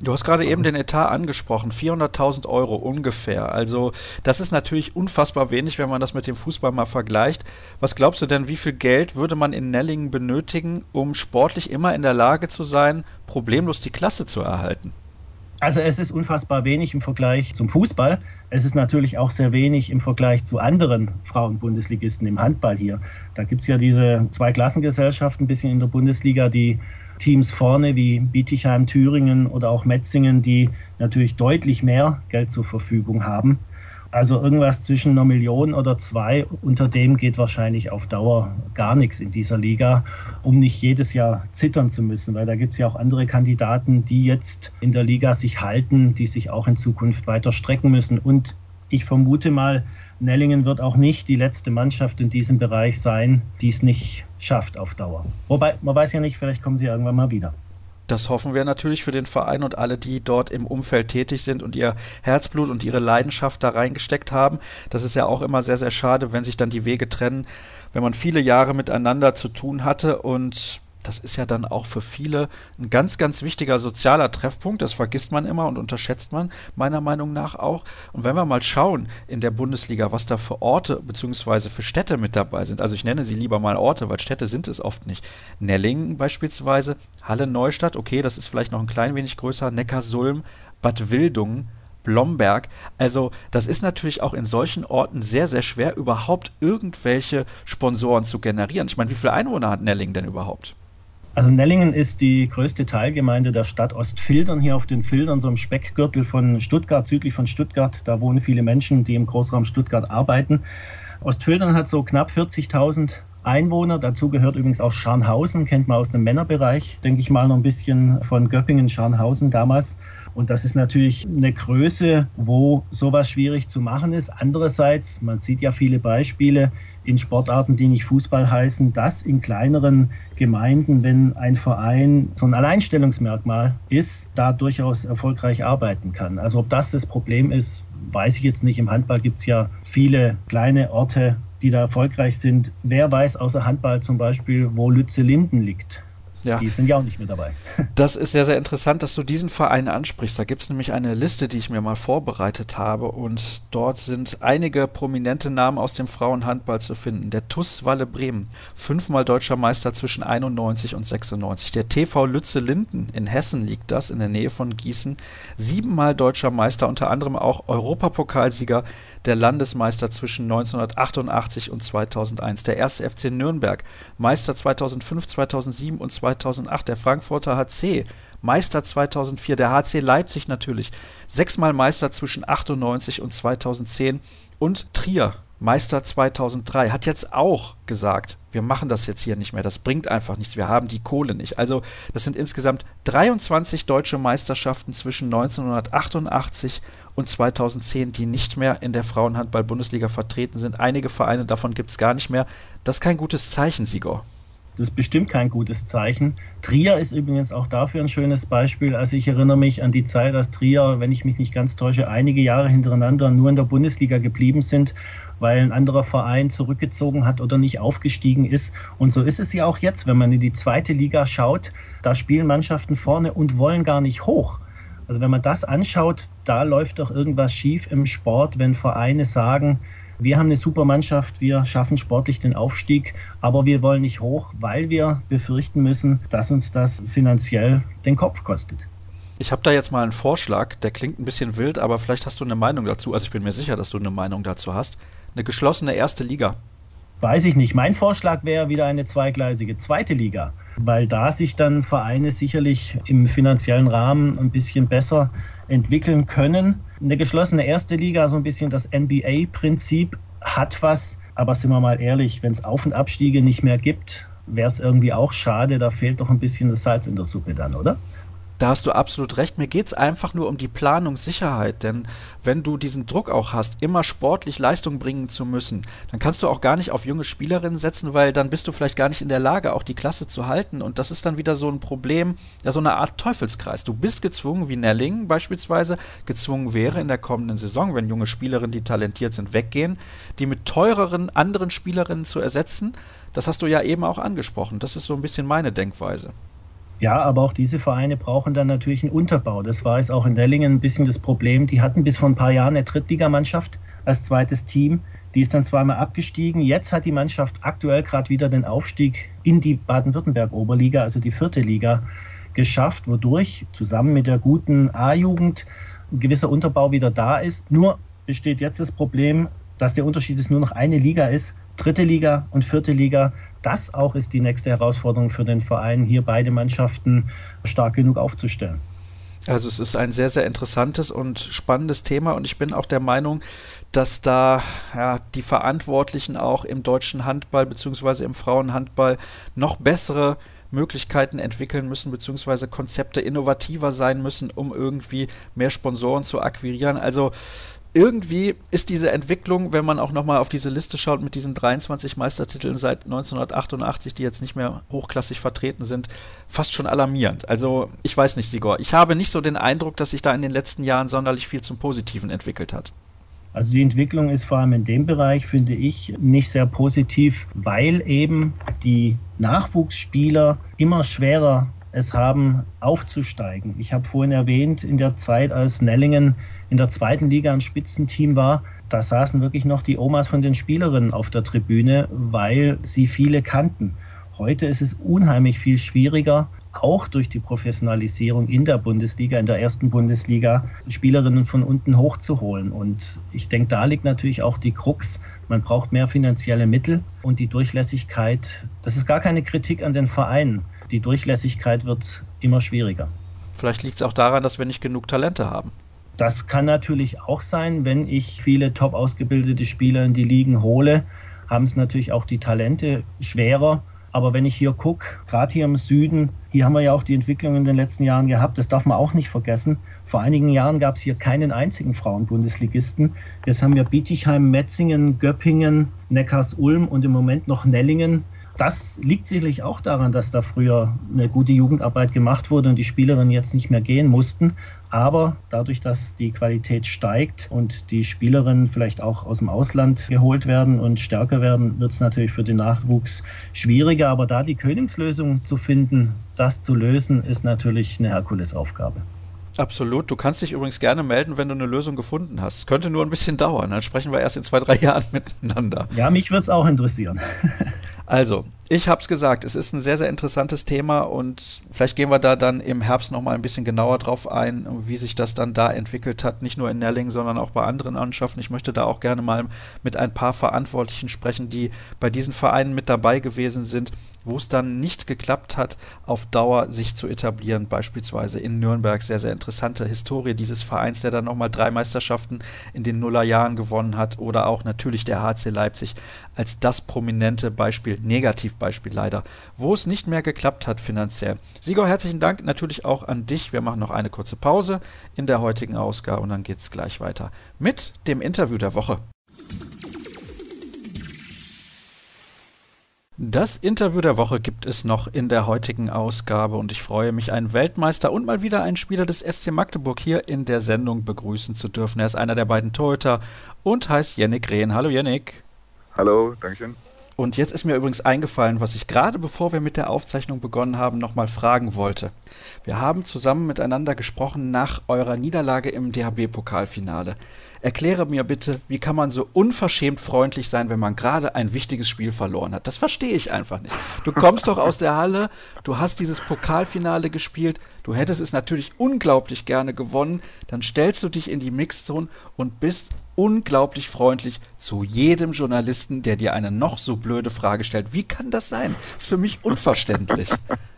Du hast gerade eben den Etat angesprochen, 400.000 Euro ungefähr. Also das ist natürlich unfassbar wenig, wenn man das mit dem Fußball mal vergleicht. Was glaubst du denn, wie viel Geld würde man in Nellingen benötigen, um sportlich immer in der Lage zu sein, problemlos die Klasse zu erhalten? Also es ist unfassbar wenig im Vergleich zum Fußball. Es ist natürlich auch sehr wenig im Vergleich zu anderen Frauen-Bundesligisten im Handball hier. Da gibt es ja diese Zweiklassengesellschaft ein bisschen in der Bundesliga, die Teams vorne wie Bietigheim, Thüringen oder auch Metzingen, die natürlich deutlich mehr Geld zur Verfügung haben. Also irgendwas zwischen einer Million oder zwei, unter dem geht wahrscheinlich auf Dauer gar nichts in dieser Liga, um nicht jedes Jahr zittern zu müssen, weil da gibt es ja auch andere Kandidaten, die jetzt in der Liga sich halten, die sich auch in Zukunft weiter strecken müssen. Und ich vermute mal, Nellingen wird auch nicht die letzte Mannschaft in diesem Bereich sein, die es nicht schafft auf Dauer. Wobei, man weiß ja nicht, vielleicht kommen sie irgendwann mal wieder. Das hoffen wir natürlich für den Verein und alle, die dort im Umfeld tätig sind und ihr Herzblut und ihre Leidenschaft da reingesteckt haben. Das ist ja auch immer sehr, sehr schade, wenn sich dann die Wege trennen, wenn man viele Jahre miteinander zu tun hatte und das ist ja dann auch für viele ein ganz, ganz wichtiger sozialer Treffpunkt. Das vergisst man immer und unterschätzt man meiner Meinung nach auch. Und wenn wir mal schauen in der Bundesliga, was da für Orte bzw. für Städte mit dabei sind, also ich nenne sie lieber mal Orte, weil Städte sind es oft nicht. Nellingen beispielsweise, Halle Neustadt, okay, das ist vielleicht noch ein klein wenig größer, Neckarsulm, Bad Wildungen, Blomberg. Also das ist natürlich auch in solchen Orten sehr, sehr schwer, überhaupt irgendwelche Sponsoren zu generieren. Ich meine, wie viele Einwohner hat Nellingen denn überhaupt? Also Nellingen ist die größte Teilgemeinde der Stadt Ostfildern, hier auf den Fildern, so im Speckgürtel von Stuttgart, südlich von Stuttgart. Da wohnen viele Menschen, die im Großraum Stuttgart arbeiten. Ostfildern hat so knapp 40.000 Einwohner. Dazu gehört übrigens auch Scharnhausen, kennt man aus dem Männerbereich, denke ich mal noch ein bisschen von Göppingen, Scharnhausen damals. Und das ist natürlich eine Größe, wo sowas schwierig zu machen ist. Andererseits, man sieht ja viele Beispiele in Sportarten, die nicht Fußball heißen, dass in kleineren Gemeinden, wenn ein Verein so ein Alleinstellungsmerkmal ist, da durchaus erfolgreich arbeiten kann. Also ob das das Problem ist, weiß ich jetzt nicht. Im Handball gibt es ja viele kleine Orte, die da erfolgreich sind. Wer weiß außer Handball zum Beispiel, wo Lütze Linden liegt? Ja. Die sind ja auch nicht mehr dabei. Das ist sehr, sehr interessant, dass du diesen Verein ansprichst. Da gibt es nämlich eine Liste, die ich mir mal vorbereitet habe und dort sind einige prominente Namen aus dem Frauenhandball zu finden. Der TUS Walle Bremen, fünfmal deutscher Meister zwischen 91 und 96. Der TV Lütze Linden, in Hessen liegt das, in der Nähe von Gießen, siebenmal deutscher Meister, unter anderem auch Europapokalsieger der Landesmeister zwischen 1988 und 2001. Der erste FC Nürnberg, Meister 2005, 2007 und 2008. Der Frankfurter HC, Meister 2004. Der HC Leipzig natürlich, sechsmal Meister zwischen 98 und 2010. Und Trier, Meister 2003, hat jetzt auch gesagt, wir machen das jetzt hier nicht mehr, das bringt einfach nichts, wir haben die Kohle nicht. Also das sind insgesamt 23 deutsche Meisterschaften zwischen 1988 und 2010, die nicht mehr in der Frauenhandball-Bundesliga vertreten sind. Einige Vereine davon gibt es gar nicht mehr. Das ist kein gutes Zeichen, Sigor. Das ist bestimmt kein gutes Zeichen. Trier ist übrigens auch dafür ein schönes Beispiel. Also ich erinnere mich an die Zeit, als Trier, wenn ich mich nicht ganz täusche, einige Jahre hintereinander nur in der Bundesliga geblieben sind, weil ein anderer Verein zurückgezogen hat oder nicht aufgestiegen ist. Und so ist es ja auch jetzt, wenn man in die zweite Liga schaut. Da spielen Mannschaften vorne und wollen gar nicht hoch. Also wenn man das anschaut, da läuft doch irgendwas schief im Sport, wenn Vereine sagen, wir haben eine super Mannschaft, wir schaffen sportlich den Aufstieg, aber wir wollen nicht hoch, weil wir befürchten müssen, dass uns das finanziell den Kopf kostet. Ich habe da jetzt mal einen Vorschlag, der klingt ein bisschen wild, aber vielleicht hast du eine Meinung dazu. Also ich bin mir sicher, dass du eine Meinung dazu hast. Eine geschlossene erste Liga. Weiß ich nicht. Mein Vorschlag wäre wieder eine zweigleisige zweite Liga, weil da sich dann Vereine sicherlich im finanziellen Rahmen ein bisschen besser entwickeln können. Eine geschlossene erste Liga, so ein bisschen das NBA-Prinzip, hat was, aber sind wir mal ehrlich, wenn es Auf- und Abstiege nicht mehr gibt, wäre es irgendwie auch schade. Da fehlt doch ein bisschen das Salz in der Suppe dann, oder? Da hast du absolut recht. Mir geht es einfach nur um die Planungssicherheit. Denn wenn du diesen Druck auch hast, immer sportlich Leistung bringen zu müssen, dann kannst du auch gar nicht auf junge Spielerinnen setzen, weil dann bist du vielleicht gar nicht in der Lage, auch die Klasse zu halten. Und das ist dann wieder so ein Problem, ja, so eine Art Teufelskreis. Du bist gezwungen, wie Nerling beispielsweise, gezwungen wäre in der kommenden Saison, wenn junge Spielerinnen, die talentiert sind, weggehen, die mit teureren anderen Spielerinnen zu ersetzen. Das hast du ja eben auch angesprochen. Das ist so ein bisschen meine Denkweise. Ja, aber auch diese Vereine brauchen dann natürlich einen Unterbau. Das war jetzt auch in Dellingen ein bisschen das Problem. Die hatten bis vor ein paar Jahren eine Drittligamannschaft als zweites Team. Die ist dann zweimal abgestiegen. Jetzt hat die Mannschaft aktuell gerade wieder den Aufstieg in die Baden-Württemberg-Oberliga, also die vierte Liga, geschafft, wodurch zusammen mit der guten A-Jugend ein gewisser Unterbau wieder da ist. Nur besteht jetzt das Problem, dass der Unterschied ist nur noch eine Liga ist. Dritte Liga und vierte Liga das auch ist die nächste Herausforderung für den Verein, hier beide Mannschaften stark genug aufzustellen. Also es ist ein sehr, sehr interessantes und spannendes Thema und ich bin auch der Meinung, dass da ja, die Verantwortlichen auch im deutschen Handball bzw. im Frauenhandball noch bessere Möglichkeiten entwickeln müssen, beziehungsweise Konzepte innovativer sein müssen, um irgendwie mehr Sponsoren zu akquirieren. Also irgendwie ist diese Entwicklung, wenn man auch nochmal auf diese Liste schaut mit diesen 23 Meistertiteln seit 1988, die jetzt nicht mehr hochklassig vertreten sind, fast schon alarmierend. Also ich weiß nicht, Sigor, ich habe nicht so den Eindruck, dass sich da in den letzten Jahren sonderlich viel zum Positiven entwickelt hat. Also die Entwicklung ist vor allem in dem Bereich, finde ich, nicht sehr positiv, weil eben die Nachwuchsspieler immer schwerer es haben, aufzusteigen. Ich habe vorhin erwähnt, in der Zeit, als Nellingen in der zweiten Liga ein Spitzenteam war, da saßen wirklich noch die Omas von den Spielerinnen auf der Tribüne, weil sie viele kannten. Heute ist es unheimlich viel schwieriger, auch durch die Professionalisierung in der Bundesliga, in der ersten Bundesliga, Spielerinnen von unten hochzuholen. Und ich denke, da liegt natürlich auch die Krux. Man braucht mehr finanzielle Mittel und die Durchlässigkeit. Das ist gar keine Kritik an den Vereinen. Die Durchlässigkeit wird immer schwieriger. Vielleicht liegt es auch daran, dass wir nicht genug Talente haben. Das kann natürlich auch sein, wenn ich viele top ausgebildete Spieler in die Ligen hole, haben es natürlich auch die Talente schwerer. Aber wenn ich hier gucke, gerade hier im Süden, hier haben wir ja auch die Entwicklung in den letzten Jahren gehabt, das darf man auch nicht vergessen. Vor einigen Jahren gab es hier keinen einzigen Frauenbundesligisten. Jetzt haben wir Bietigheim, Metzingen, Göppingen, Neckars-Ulm und im Moment noch Nellingen das liegt sicherlich auch daran, dass da früher eine gute Jugendarbeit gemacht wurde und die Spielerinnen jetzt nicht mehr gehen mussten. Aber dadurch, dass die Qualität steigt und die Spielerinnen vielleicht auch aus dem Ausland geholt werden und stärker werden, wird es natürlich für den Nachwuchs schwieriger. Aber da die Königslösung zu finden, das zu lösen, ist natürlich eine Herkulesaufgabe. Absolut. Du kannst dich übrigens gerne melden, wenn du eine Lösung gefunden hast. Könnte nur ein bisschen dauern. Dann sprechen wir erst in zwei, drei Jahren miteinander. Ja, mich würde es auch interessieren. Also, ich habe es gesagt, es ist ein sehr, sehr interessantes Thema und vielleicht gehen wir da dann im Herbst nochmal ein bisschen genauer drauf ein, wie sich das dann da entwickelt hat, nicht nur in Nelling, sondern auch bei anderen Mannschaften. Ich möchte da auch gerne mal mit ein paar Verantwortlichen sprechen, die bei diesen Vereinen mit dabei gewesen sind wo es dann nicht geklappt hat, auf Dauer sich zu etablieren. Beispielsweise in Nürnberg sehr, sehr interessante Historie dieses Vereins, der dann nochmal drei Meisterschaften in den Nullerjahren gewonnen hat. Oder auch natürlich der HC Leipzig als das prominente Beispiel, Negativbeispiel leider, wo es nicht mehr geklappt hat finanziell. Sigor, herzlichen Dank natürlich auch an dich. Wir machen noch eine kurze Pause in der heutigen Ausgabe und dann geht es gleich weiter mit dem Interview der Woche. Das Interview der Woche gibt es noch in der heutigen Ausgabe und ich freue mich, einen Weltmeister und mal wieder einen Spieler des SC Magdeburg hier in der Sendung begrüßen zu dürfen. Er ist einer der beiden Torhüter und heißt Yannick Rehn. Hallo Yannick. Hallo, Dankeschön. Und jetzt ist mir übrigens eingefallen, was ich gerade bevor wir mit der Aufzeichnung begonnen haben, nochmal fragen wollte. Wir haben zusammen miteinander gesprochen nach eurer Niederlage im DHB-Pokalfinale. Erkläre mir bitte, wie kann man so unverschämt freundlich sein, wenn man gerade ein wichtiges Spiel verloren hat? Das verstehe ich einfach nicht. Du kommst doch aus der Halle, du hast dieses Pokalfinale gespielt, du hättest es natürlich unglaublich gerne gewonnen, dann stellst du dich in die Mixzone und bist unglaublich freundlich zu jedem Journalisten, der dir eine noch so blöde Frage stellt. Wie kann das sein? Das ist für mich unverständlich.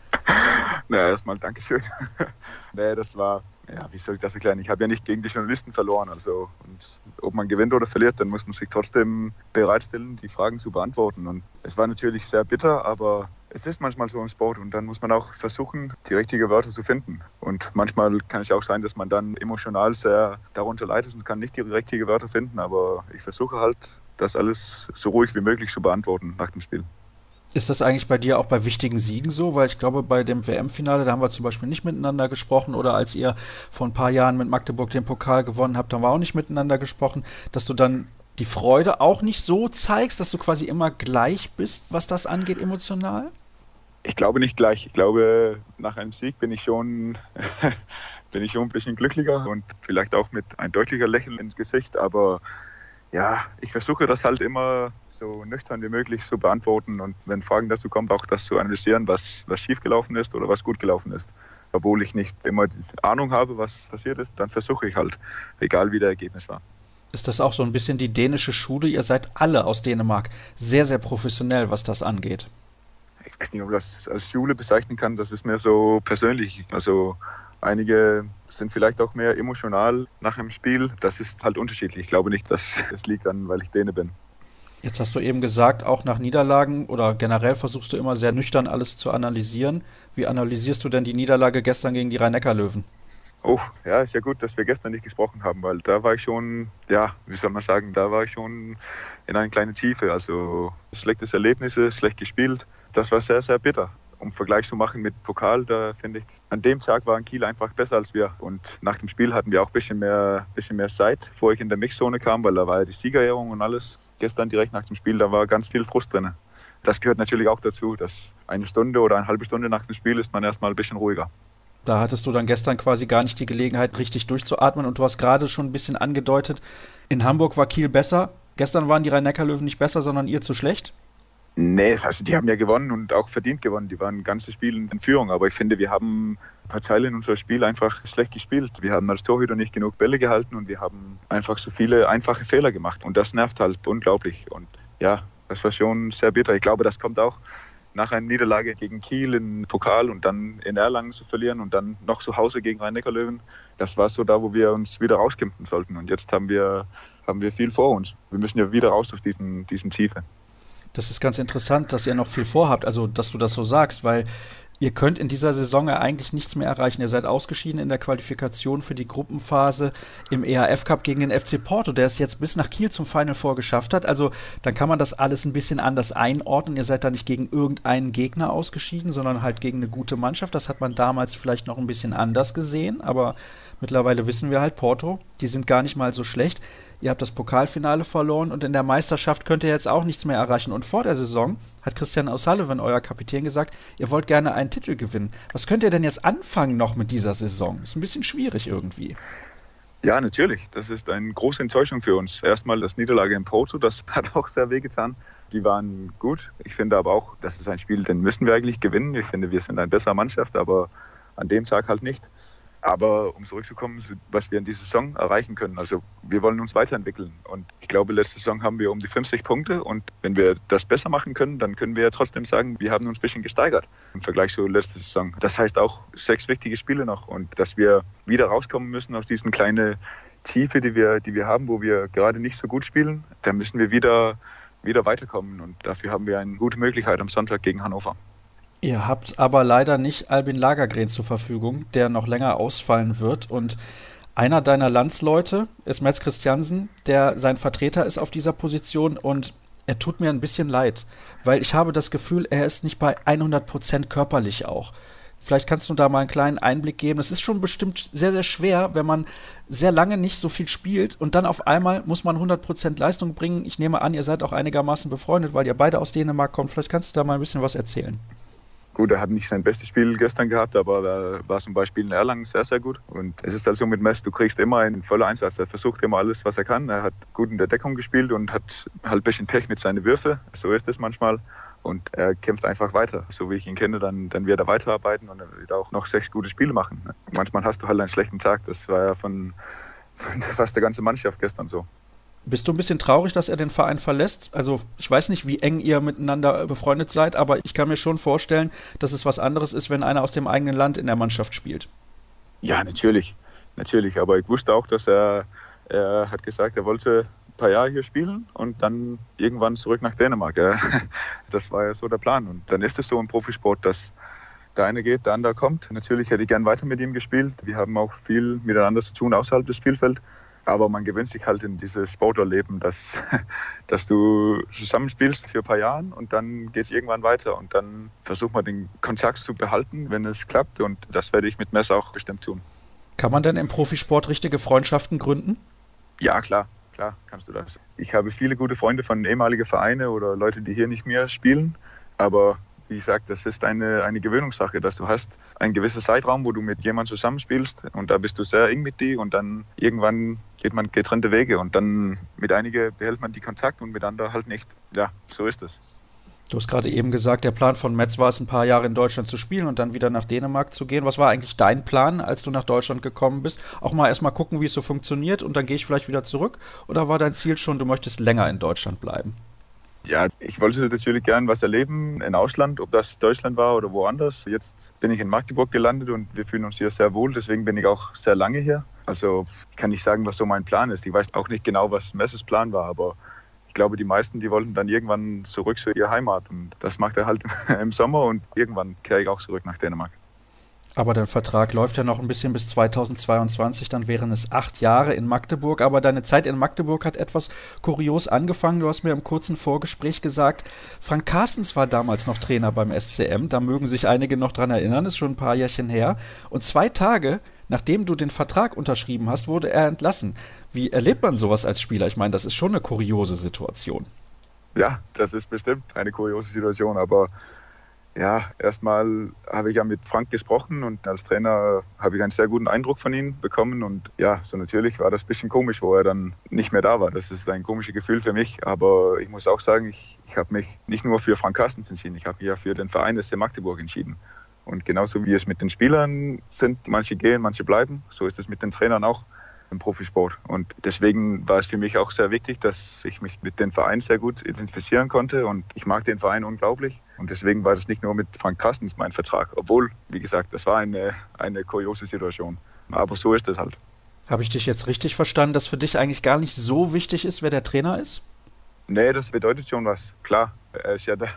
Na, erstmal Dankeschön. nee, das war, ja, wie soll ich das erklären? Ich habe ja nicht gegen die Journalisten verloren. Also, und ob man gewinnt oder verliert, dann muss man sich trotzdem bereitstellen, die Fragen zu beantworten. Und es war natürlich sehr bitter, aber es ist manchmal so im Sport und dann muss man auch versuchen, die richtigen Wörter zu finden. Und manchmal kann es auch sein, dass man dann emotional sehr darunter leidet und kann nicht die richtigen Wörter finden. Aber ich versuche halt, das alles so ruhig wie möglich zu beantworten nach dem Spiel. Ist das eigentlich bei dir auch bei wichtigen Siegen so? Weil ich glaube, bei dem WM-Finale, da haben wir zum Beispiel nicht miteinander gesprochen oder als ihr vor ein paar Jahren mit Magdeburg den Pokal gewonnen habt, haben wir auch nicht miteinander gesprochen, dass du dann die Freude auch nicht so zeigst, dass du quasi immer gleich bist, was das angeht, emotional? Ich glaube nicht gleich. Ich glaube, nach einem Sieg bin ich schon, bin ich schon ein bisschen glücklicher und vielleicht auch mit ein deutlicher Lächeln ins Gesicht, aber ja, ich versuche das halt immer so nüchtern wie möglich zu beantworten und wenn Fragen dazu kommen, auch das zu analysieren, was, was schiefgelaufen ist oder was gut gelaufen ist. Obwohl ich nicht immer Ahnung habe, was passiert ist, dann versuche ich halt, egal wie der Ergebnis war. Ist das auch so ein bisschen die dänische Schule? Ihr seid alle aus Dänemark sehr, sehr professionell, was das angeht. weiß nicht, ob man das als Schule bezeichnen kann, das ist mehr so persönlich. Also einige sind vielleicht auch mehr emotional nach dem Spiel. Das ist halt unterschiedlich. Ich glaube nicht, dass es liegt an, weil ich Däne bin. Jetzt hast du eben gesagt, auch nach Niederlagen oder generell versuchst du immer sehr nüchtern alles zu analysieren. Wie analysierst du denn die Niederlage gestern gegen die Rhein-Neckar-Löwen? Oh, ja, ist ja gut, dass wir gestern nicht gesprochen haben, weil da war ich schon, ja, wie soll man sagen, da war ich schon in einer kleinen Tiefe. Also schlechtes Erlebnisse, schlecht gespielt. Das war sehr, sehr bitter. Um Vergleich zu machen mit Pokal, da finde ich, an dem Tag waren Kiel einfach besser als wir. Und nach dem Spiel hatten wir auch ein bisschen mehr, bisschen mehr Zeit, bevor ich in der Mixzone kam, weil da war ja die Siegerehrung und alles. Gestern direkt nach dem Spiel, da war ganz viel Frust drin. Das gehört natürlich auch dazu, dass eine Stunde oder eine halbe Stunde nach dem Spiel ist man erstmal ein bisschen ruhiger. Da hattest du dann gestern quasi gar nicht die Gelegenheit, richtig durchzuatmen. Und du hast gerade schon ein bisschen angedeutet, in Hamburg war Kiel besser. Gestern waren die Rhein-Neckar-Löwen nicht besser, sondern ihr zu schlecht? Nee, also die haben ja gewonnen und auch verdient gewonnen. Die waren ein ganzes Spiel in Führung. Aber ich finde, wir haben ein paar Zeilen in unser Spiel einfach schlecht gespielt. Wir haben als Torhüter nicht genug Bälle gehalten und wir haben einfach so viele einfache Fehler gemacht. Und das nervt halt unglaublich. Und ja, das war schon sehr bitter. Ich glaube, das kommt auch nach einer Niederlage gegen Kiel im Pokal und dann in Erlangen zu verlieren und dann noch zu Hause gegen Rhein-Neckar-Löwen, das war so da, wo wir uns wieder rauskämpfen sollten. Und jetzt haben wir, haben wir viel vor uns. Wir müssen ja wieder raus aus diesen, diesen Tiefe. Das ist ganz interessant, dass ihr noch viel vorhabt, also dass du das so sagst, weil Ihr könnt in dieser Saison ja eigentlich nichts mehr erreichen. Ihr seid ausgeschieden in der Qualifikation für die Gruppenphase im EHF Cup gegen den FC Porto, der es jetzt bis nach Kiel zum Final Four geschafft hat. Also dann kann man das alles ein bisschen anders einordnen. Ihr seid da nicht gegen irgendeinen Gegner ausgeschieden, sondern halt gegen eine gute Mannschaft. Das hat man damals vielleicht noch ein bisschen anders gesehen, aber mittlerweile wissen wir halt, Porto, die sind gar nicht mal so schlecht. Ihr habt das Pokalfinale verloren und in der Meisterschaft könnt ihr jetzt auch nichts mehr erreichen. Und vor der Saison hat Christian O'Sullivan, euer Kapitän, gesagt, ihr wollt gerne einen Titel gewinnen. Was könnt ihr denn jetzt anfangen noch mit dieser Saison? Ist ein bisschen schwierig irgendwie. Ja, natürlich. Das ist eine große Enttäuschung für uns. Erstmal das Niederlage in Porto, das hat auch sehr wehgetan. Die waren gut. Ich finde aber auch, das ist ein Spiel, den müssen wir eigentlich gewinnen. Ich finde, wir sind eine bessere Mannschaft, aber an dem Tag halt nicht. Aber um zurückzukommen, was wir in dieser Saison erreichen können. Also wir wollen uns weiterentwickeln. Und ich glaube, letzte Saison haben wir um die 50 Punkte. Und wenn wir das besser machen können, dann können wir trotzdem sagen, wir haben uns ein bisschen gesteigert im Vergleich zu letzter Saison. Das heißt auch sechs wichtige Spiele noch. Und dass wir wieder rauskommen müssen aus diesen kleinen Tiefe, die wir, die wir haben, wo wir gerade nicht so gut spielen, dann müssen wir wieder, wieder weiterkommen. Und dafür haben wir eine gute Möglichkeit am Sonntag gegen Hannover. Ihr habt aber leider nicht Albin Lagergren zur Verfügung, der noch länger ausfallen wird. Und einer deiner Landsleute ist Metz Christiansen, der sein Vertreter ist auf dieser Position und er tut mir ein bisschen leid, weil ich habe das Gefühl, er ist nicht bei 100 Prozent körperlich auch. Vielleicht kannst du da mal einen kleinen Einblick geben. Es ist schon bestimmt sehr, sehr schwer, wenn man sehr lange nicht so viel spielt und dann auf einmal muss man 100% Leistung bringen. Ich nehme an, ihr seid auch einigermaßen befreundet, weil ihr beide aus Dänemark kommt. Vielleicht kannst du da mal ein bisschen was erzählen. Gut, er hat nicht sein bestes Spiel gestern gehabt, aber er war zum Beispiel in Erlangen sehr, sehr gut. Und es ist also mit Mess, du kriegst immer einen vollen Einsatz. Er versucht immer alles, was er kann. Er hat gut in der Deckung gespielt und hat halt ein bisschen Pech mit seinen Würfen. So ist es manchmal. Und er kämpft einfach weiter. So wie ich ihn kenne, dann, dann wird er weiterarbeiten und er wird auch noch sechs gute Spiele machen. Manchmal hast du halt einen schlechten Tag. Das war ja von fast der ganzen Mannschaft gestern so. Bist du ein bisschen traurig, dass er den Verein verlässt? Also ich weiß nicht, wie eng ihr miteinander befreundet seid, aber ich kann mir schon vorstellen, dass es was anderes ist, wenn einer aus dem eigenen Land in der Mannschaft spielt. Ja, natürlich, natürlich. Aber ich wusste auch, dass er, er hat gesagt, er wollte ein paar Jahre hier spielen und dann irgendwann zurück nach Dänemark. Das war ja so der Plan. Und dann ist es so im Profisport, dass der eine geht, der andere kommt. Natürlich hätte ich gern weiter mit ihm gespielt. Wir haben auch viel miteinander zu tun außerhalb des Spielfelds. Aber man gewöhnt sich halt in dieses Sportlerleben, dass, dass du zusammenspielst für ein paar Jahre und dann geht es irgendwann weiter und dann versucht man den Kontakt zu behalten, wenn es klappt und das werde ich mit Mess auch bestimmt tun. Kann man denn im Profisport richtige Freundschaften gründen? Ja, klar, klar kannst du das. Ich habe viele gute Freunde von ehemaligen Vereinen oder Leute, die hier nicht mehr spielen, aber wie gesagt, das ist eine, eine Gewöhnungssache, dass du hast einen gewissen Zeitraum, wo du mit jemandem zusammenspielst und da bist du sehr eng mit dir und dann irgendwann geht man getrennte Wege und dann mit einigen behält man die Kontakt und mit anderen halt nicht. Ja, so ist es. Du hast gerade eben gesagt, der Plan von Metz war es, ein paar Jahre in Deutschland zu spielen und dann wieder nach Dänemark zu gehen. Was war eigentlich dein Plan, als du nach Deutschland gekommen bist? Auch mal erstmal gucken, wie es so funktioniert und dann gehe ich vielleicht wieder zurück? Oder war dein Ziel schon, du möchtest länger in Deutschland bleiben? Ja, ich wollte natürlich gern was erleben in Ausland, ob das Deutschland war oder woanders. Jetzt bin ich in Magdeburg gelandet und wir fühlen uns hier sehr wohl, deswegen bin ich auch sehr lange hier. Also ich kann nicht sagen, was so mein Plan ist. Ich weiß auch nicht genau, was Messes Plan war, aber ich glaube, die meisten, die wollten dann irgendwann zurück zu ihrer Heimat und das macht er halt im Sommer und irgendwann kehre ich auch zurück nach Dänemark. Aber der Vertrag läuft ja noch ein bisschen bis 2022, dann wären es acht Jahre in Magdeburg. Aber deine Zeit in Magdeburg hat etwas kurios angefangen. Du hast mir im kurzen Vorgespräch gesagt, Frank Carstens war damals noch Trainer beim SCM. Da mögen sich einige noch dran erinnern, ist schon ein paar Jährchen her. Und zwei Tage, nachdem du den Vertrag unterschrieben hast, wurde er entlassen. Wie erlebt man sowas als Spieler? Ich meine, das ist schon eine kuriose Situation. Ja, das ist bestimmt eine kuriose Situation, aber ja, erstmal habe ich ja mit Frank gesprochen und als Trainer habe ich einen sehr guten Eindruck von ihm bekommen. Und ja, so natürlich war das ein bisschen komisch, wo er dann nicht mehr da war. Das ist ein komisches Gefühl für mich. Aber ich muss auch sagen, ich, ich habe mich nicht nur für Frank Carstens entschieden, ich habe mich ja für den Verein SC Magdeburg entschieden. Und genauso wie es mit den Spielern sind, manche gehen, manche bleiben, so ist es mit den Trainern auch im Profisport. Und deswegen war es für mich auch sehr wichtig, dass ich mich mit dem Verein sehr gut identifizieren konnte. Und ich mag den Verein unglaublich. Und deswegen war das nicht nur mit Frank Carstens mein Vertrag. Obwohl, wie gesagt, das war eine, eine kuriose Situation. Aber so ist es halt. Habe ich dich jetzt richtig verstanden, dass für dich eigentlich gar nicht so wichtig ist, wer der Trainer ist? Nee, das bedeutet schon was. Klar, er ist ja der,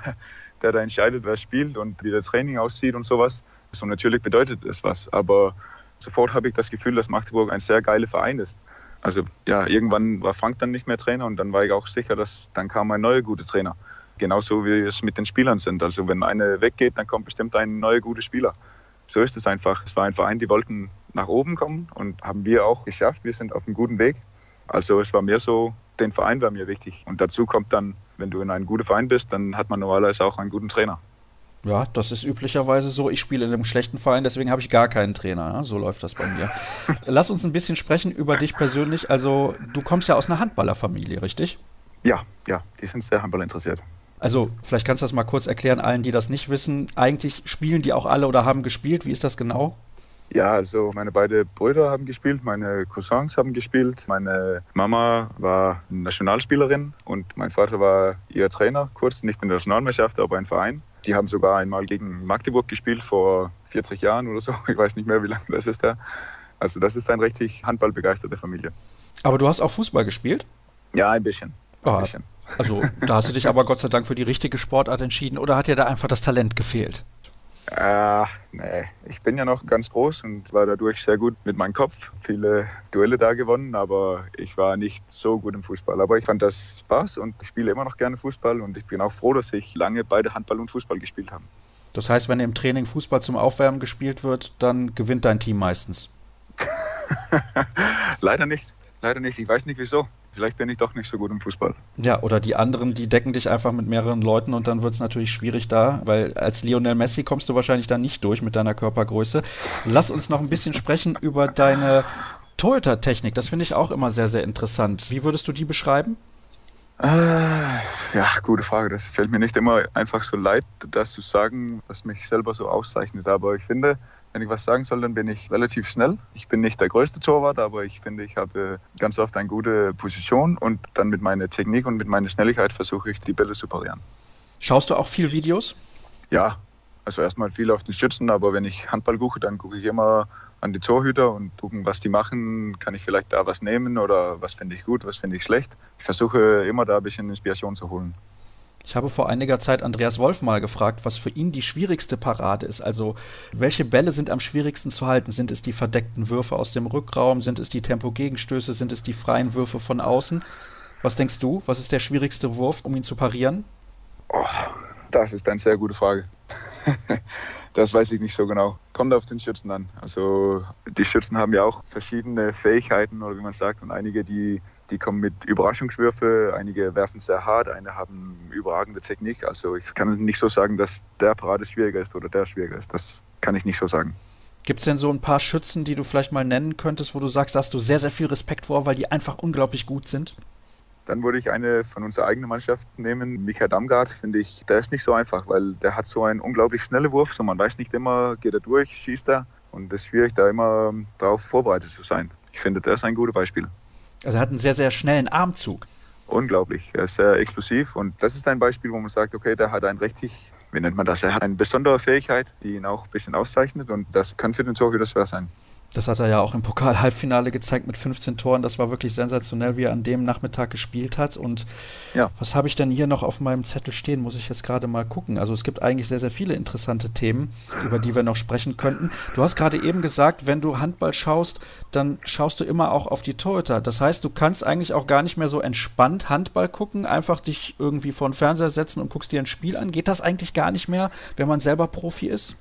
der da entscheidet, wer spielt und wie das Training aussieht und sowas. So natürlich bedeutet es was. Aber sofort habe ich das Gefühl, dass Magdeburg ein sehr geiler Verein ist. Also ja, irgendwann war Frank dann nicht mehr Trainer und dann war ich auch sicher, dass dann kam ein neuer guter Trainer. Genauso wie es mit den Spielern sind. Also wenn einer weggeht, dann kommt bestimmt ein neuer guter Spieler. So ist es einfach. Es war ein Verein, die wollten nach oben kommen und haben wir auch geschafft. Wir sind auf einem guten Weg. Also es war mehr so, den Verein war mir wichtig. Und dazu kommt dann, wenn du in einem guten Verein bist, dann hat man normalerweise auch einen guten Trainer. Ja, das ist üblicherweise so. Ich spiele in einem schlechten Verein, deswegen habe ich gar keinen Trainer. Ja? So läuft das bei mir. Lass uns ein bisschen sprechen über dich persönlich. Also, du kommst ja aus einer Handballerfamilie, richtig? Ja, ja, die sind sehr Handball interessiert. Also, vielleicht kannst du das mal kurz erklären, allen, die das nicht wissen. Eigentlich spielen die auch alle oder haben gespielt. Wie ist das genau? Ja, also meine beiden Brüder haben gespielt, meine Cousins haben gespielt, meine Mama war Nationalspielerin und mein Vater war ihr Trainer, kurz nicht in der Nationalmannschaft, aber ein Verein. Die haben sogar einmal gegen Magdeburg gespielt vor 40 Jahren oder so. Ich weiß nicht mehr, wie lange das ist da. Also das ist eine richtig handballbegeisterte Familie. Aber du hast auch Fußball gespielt? Ja, ein bisschen. Ein ah, bisschen. Also da hast du dich aber Gott sei Dank für die richtige Sportart entschieden oder hat dir da einfach das Talent gefehlt? Äh, nee, ich bin ja noch ganz groß und war dadurch sehr gut mit meinem Kopf. Viele Duelle da gewonnen, aber ich war nicht so gut im Fußball. Aber ich fand das Spaß und ich spiele immer noch gerne Fußball und ich bin auch froh, dass ich lange beide Handball und Fußball gespielt habe. Das heißt, wenn im Training Fußball zum Aufwärmen gespielt wird, dann gewinnt dein Team meistens. Leider nicht. Leider nicht. Ich weiß nicht wieso vielleicht bin ich doch nicht so gut im Fußball. Ja, oder die anderen, die decken dich einfach mit mehreren Leuten und dann wird es natürlich schwierig da, weil als Lionel Messi kommst du wahrscheinlich da nicht durch mit deiner Körpergröße. Lass uns noch ein bisschen sprechen über deine Torhüter-Technik. Das finde ich auch immer sehr, sehr interessant. Wie würdest du die beschreiben? Äh, ja, gute Frage. Das fällt mir nicht immer einfach so leid, das zu sagen, was mich selber so auszeichnet. Aber ich finde, wenn ich was sagen soll, dann bin ich relativ schnell. Ich bin nicht der größte Torwart, aber ich finde, ich habe ganz oft eine gute Position und dann mit meiner Technik und mit meiner Schnelligkeit versuche ich, die Bälle zu parieren. Schaust du auch viel Videos? Ja, also erstmal viel auf den Schützen, aber wenn ich Handball gucke, dann gucke ich immer an die Torhüter und gucken, was die machen. Kann ich vielleicht da was nehmen oder was finde ich gut, was finde ich schlecht. Ich versuche immer da ein bisschen Inspiration zu holen. Ich habe vor einiger Zeit Andreas Wolf mal gefragt, was für ihn die schwierigste Parade ist. Also, welche Bälle sind am schwierigsten zu halten? Sind es die verdeckten Würfe aus dem Rückraum? Sind es die Tempogegenstöße? Sind es die freien Würfe von außen? Was denkst du? Was ist der schwierigste Wurf, um ihn zu parieren? Oh, das ist eine sehr gute Frage. Das weiß ich nicht so genau. Kommt auf den Schützen an. Also die Schützen haben ja auch verschiedene Fähigkeiten oder wie man sagt. Und einige, die, die kommen mit Überraschungswürfe, einige werfen sehr hart, einige haben überragende Technik. Also ich kann nicht so sagen, dass der Parade schwieriger ist oder der schwieriger ist. Das kann ich nicht so sagen. Gibt es denn so ein paar Schützen, die du vielleicht mal nennen könntest, wo du sagst, da hast du sehr, sehr viel Respekt vor, weil die einfach unglaublich gut sind? Dann würde ich eine von unserer eigenen Mannschaft nehmen. Mika Damgard, finde ich, der ist nicht so einfach, weil der hat so einen unglaublich schnellen Wurf. So man weiß nicht immer, geht er durch, schießt er. Und es ist schwierig, da immer darauf vorbereitet zu sein. Ich finde, der ist ein gutes Beispiel. Also er hat einen sehr, sehr schnellen Armzug. unglaublich. Er ist sehr explosiv und das ist ein Beispiel, wo man sagt, okay, der hat ein richtig, wie nennt man das, er hat eine besondere Fähigkeit, die ihn auch ein bisschen auszeichnet und das kann für den Tor wieder schwer sein. Das hat er ja auch im Pokal-Halbfinale gezeigt mit 15 Toren. Das war wirklich sensationell, wie er an dem Nachmittag gespielt hat. Und ja. was habe ich denn hier noch auf meinem Zettel stehen? Muss ich jetzt gerade mal gucken. Also es gibt eigentlich sehr, sehr viele interessante Themen, über die wir noch sprechen könnten. Du hast gerade eben gesagt, wenn du Handball schaust, dann schaust du immer auch auf die Torhüter. Das heißt, du kannst eigentlich auch gar nicht mehr so entspannt Handball gucken, einfach dich irgendwie vor den Fernseher setzen und guckst dir ein Spiel an. Geht das eigentlich gar nicht mehr, wenn man selber Profi ist?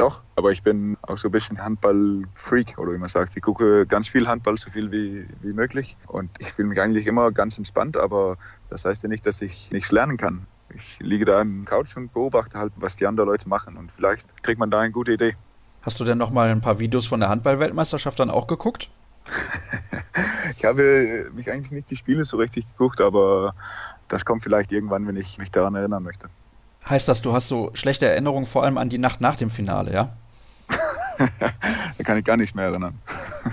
Doch, aber ich bin auch so ein bisschen Handball-Freak, oder wie man sagt. Ich gucke ganz viel Handball, so viel wie, wie möglich. Und ich fühle mich eigentlich immer ganz entspannt, aber das heißt ja nicht, dass ich nichts lernen kann. Ich liege da im Couch und beobachte halt, was die anderen Leute machen. Und vielleicht kriegt man da eine gute Idee. Hast du denn noch mal ein paar Videos von der Handball-Weltmeisterschaft dann auch geguckt? ich habe mich eigentlich nicht die Spiele so richtig geguckt, aber das kommt vielleicht irgendwann, wenn ich mich daran erinnern möchte. Heißt das, du hast so schlechte Erinnerungen vor allem an die Nacht nach dem Finale, ja? da kann ich gar nicht mehr erinnern.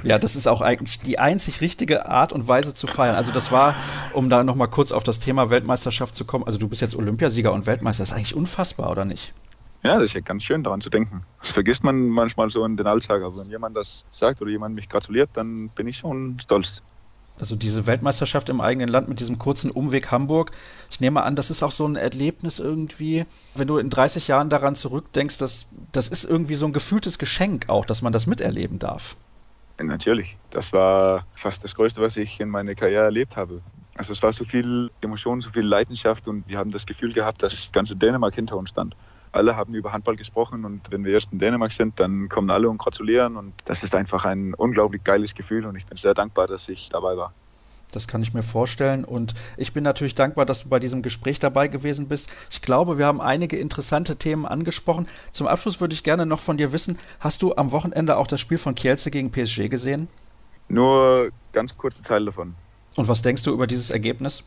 Ja, das ist auch eigentlich die einzig richtige Art und Weise zu feiern. Also das war, um da nochmal kurz auf das Thema Weltmeisterschaft zu kommen, also du bist jetzt Olympiasieger und Weltmeister, das ist eigentlich unfassbar, oder nicht? Ja, das ist ja ganz schön daran zu denken. Das vergisst man manchmal so in den Alltag. Aber wenn jemand das sagt oder jemand mich gratuliert, dann bin ich schon stolz. Also diese Weltmeisterschaft im eigenen Land mit diesem kurzen Umweg Hamburg. Ich nehme an, das ist auch so ein Erlebnis irgendwie, wenn du in 30 Jahren daran zurückdenkst, das, das ist irgendwie so ein gefühltes Geschenk auch, dass man das miterleben darf. Natürlich. Das war fast das Größte, was ich in meiner Karriere erlebt habe. Also es war so viel Emotion, so viel Leidenschaft und wir haben das Gefühl gehabt, dass ganze Dänemark hinter uns stand alle haben über Handball gesprochen und wenn wir erst in Dänemark sind, dann kommen alle und gratulieren und das ist einfach ein unglaublich geiles Gefühl und ich bin sehr dankbar, dass ich dabei war. Das kann ich mir vorstellen. Und ich bin natürlich dankbar, dass du bei diesem Gespräch dabei gewesen bist. Ich glaube, wir haben einige interessante Themen angesprochen. Zum Abschluss würde ich gerne noch von dir wissen, hast du am Wochenende auch das Spiel von Kielce gegen PSG gesehen? Nur ganz kurze Teile davon. Und was denkst du über dieses Ergebnis?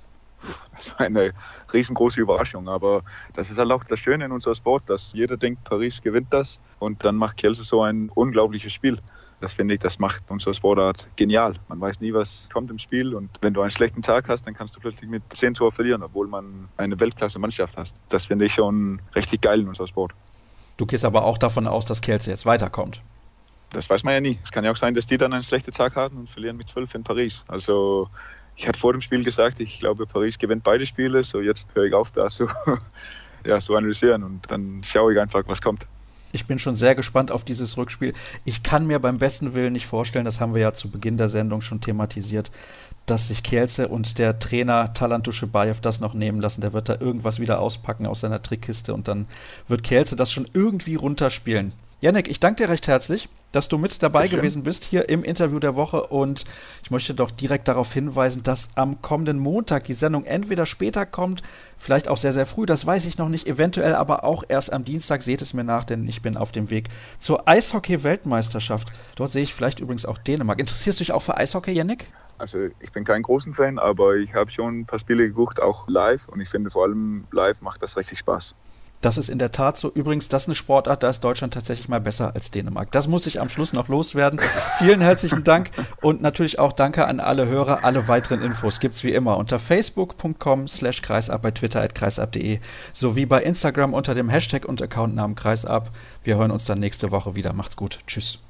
Das war eine riesengroße Überraschung. Aber das ist halt auch das Schöne in unserem Sport, dass jeder denkt, Paris gewinnt das und dann macht Kielce so ein unglaubliches Spiel. Das finde ich, das macht unsere Sportart genial. Man weiß nie, was kommt im Spiel und wenn du einen schlechten Tag hast, dann kannst du plötzlich mit 10 Toren verlieren, obwohl man eine Weltklasse-Mannschaft hast. Das finde ich schon richtig geil in unserem Sport. Du gehst aber auch davon aus, dass Kielce jetzt weiterkommt. Das weiß man ja nie. Es kann ja auch sein, dass die dann einen schlechten Tag haben und verlieren mit 12 in Paris. Also ich hatte vor dem Spiel gesagt, ich glaube, Paris gewinnt beide Spiele. So jetzt höre ich auf, da so, ja, so analysieren und dann schaue ich einfach, was kommt. Ich bin schon sehr gespannt auf dieses Rückspiel. Ich kann mir beim besten Willen nicht vorstellen, das haben wir ja zu Beginn der Sendung schon thematisiert, dass sich Kielce und der Trainer Talant Duschebaev das noch nehmen lassen. Der wird da irgendwas wieder auspacken aus seiner Trickkiste und dann wird Kielce das schon irgendwie runterspielen. Janek, ich danke dir recht herzlich, dass du mit dabei Bitte. gewesen bist hier im Interview der Woche und ich möchte doch direkt darauf hinweisen, dass am kommenden Montag die Sendung entweder später kommt, vielleicht auch sehr, sehr früh, das weiß ich noch nicht, eventuell aber auch erst am Dienstag, seht es mir nach, denn ich bin auf dem Weg zur Eishockey-Weltmeisterschaft. Dort sehe ich vielleicht übrigens auch Dänemark. Interessierst du dich auch für Eishockey, Janik? Also ich bin kein großer Fan, aber ich habe schon ein paar Spiele geguckt, auch live und ich finde vor allem live macht das richtig Spaß. Das ist in der Tat so. Übrigens, das ist eine Sportart, da ist Deutschland tatsächlich mal besser als Dänemark. Das muss ich am Schluss noch loswerden. Vielen herzlichen Dank und natürlich auch danke an alle Hörer. Alle weiteren Infos gibt's wie immer unter facebook.com slash kreisab, bei twitter at kreisab.de sowie bei Instagram unter dem Hashtag und Accountnamen kreisab. Wir hören uns dann nächste Woche wieder. Macht's gut. Tschüss.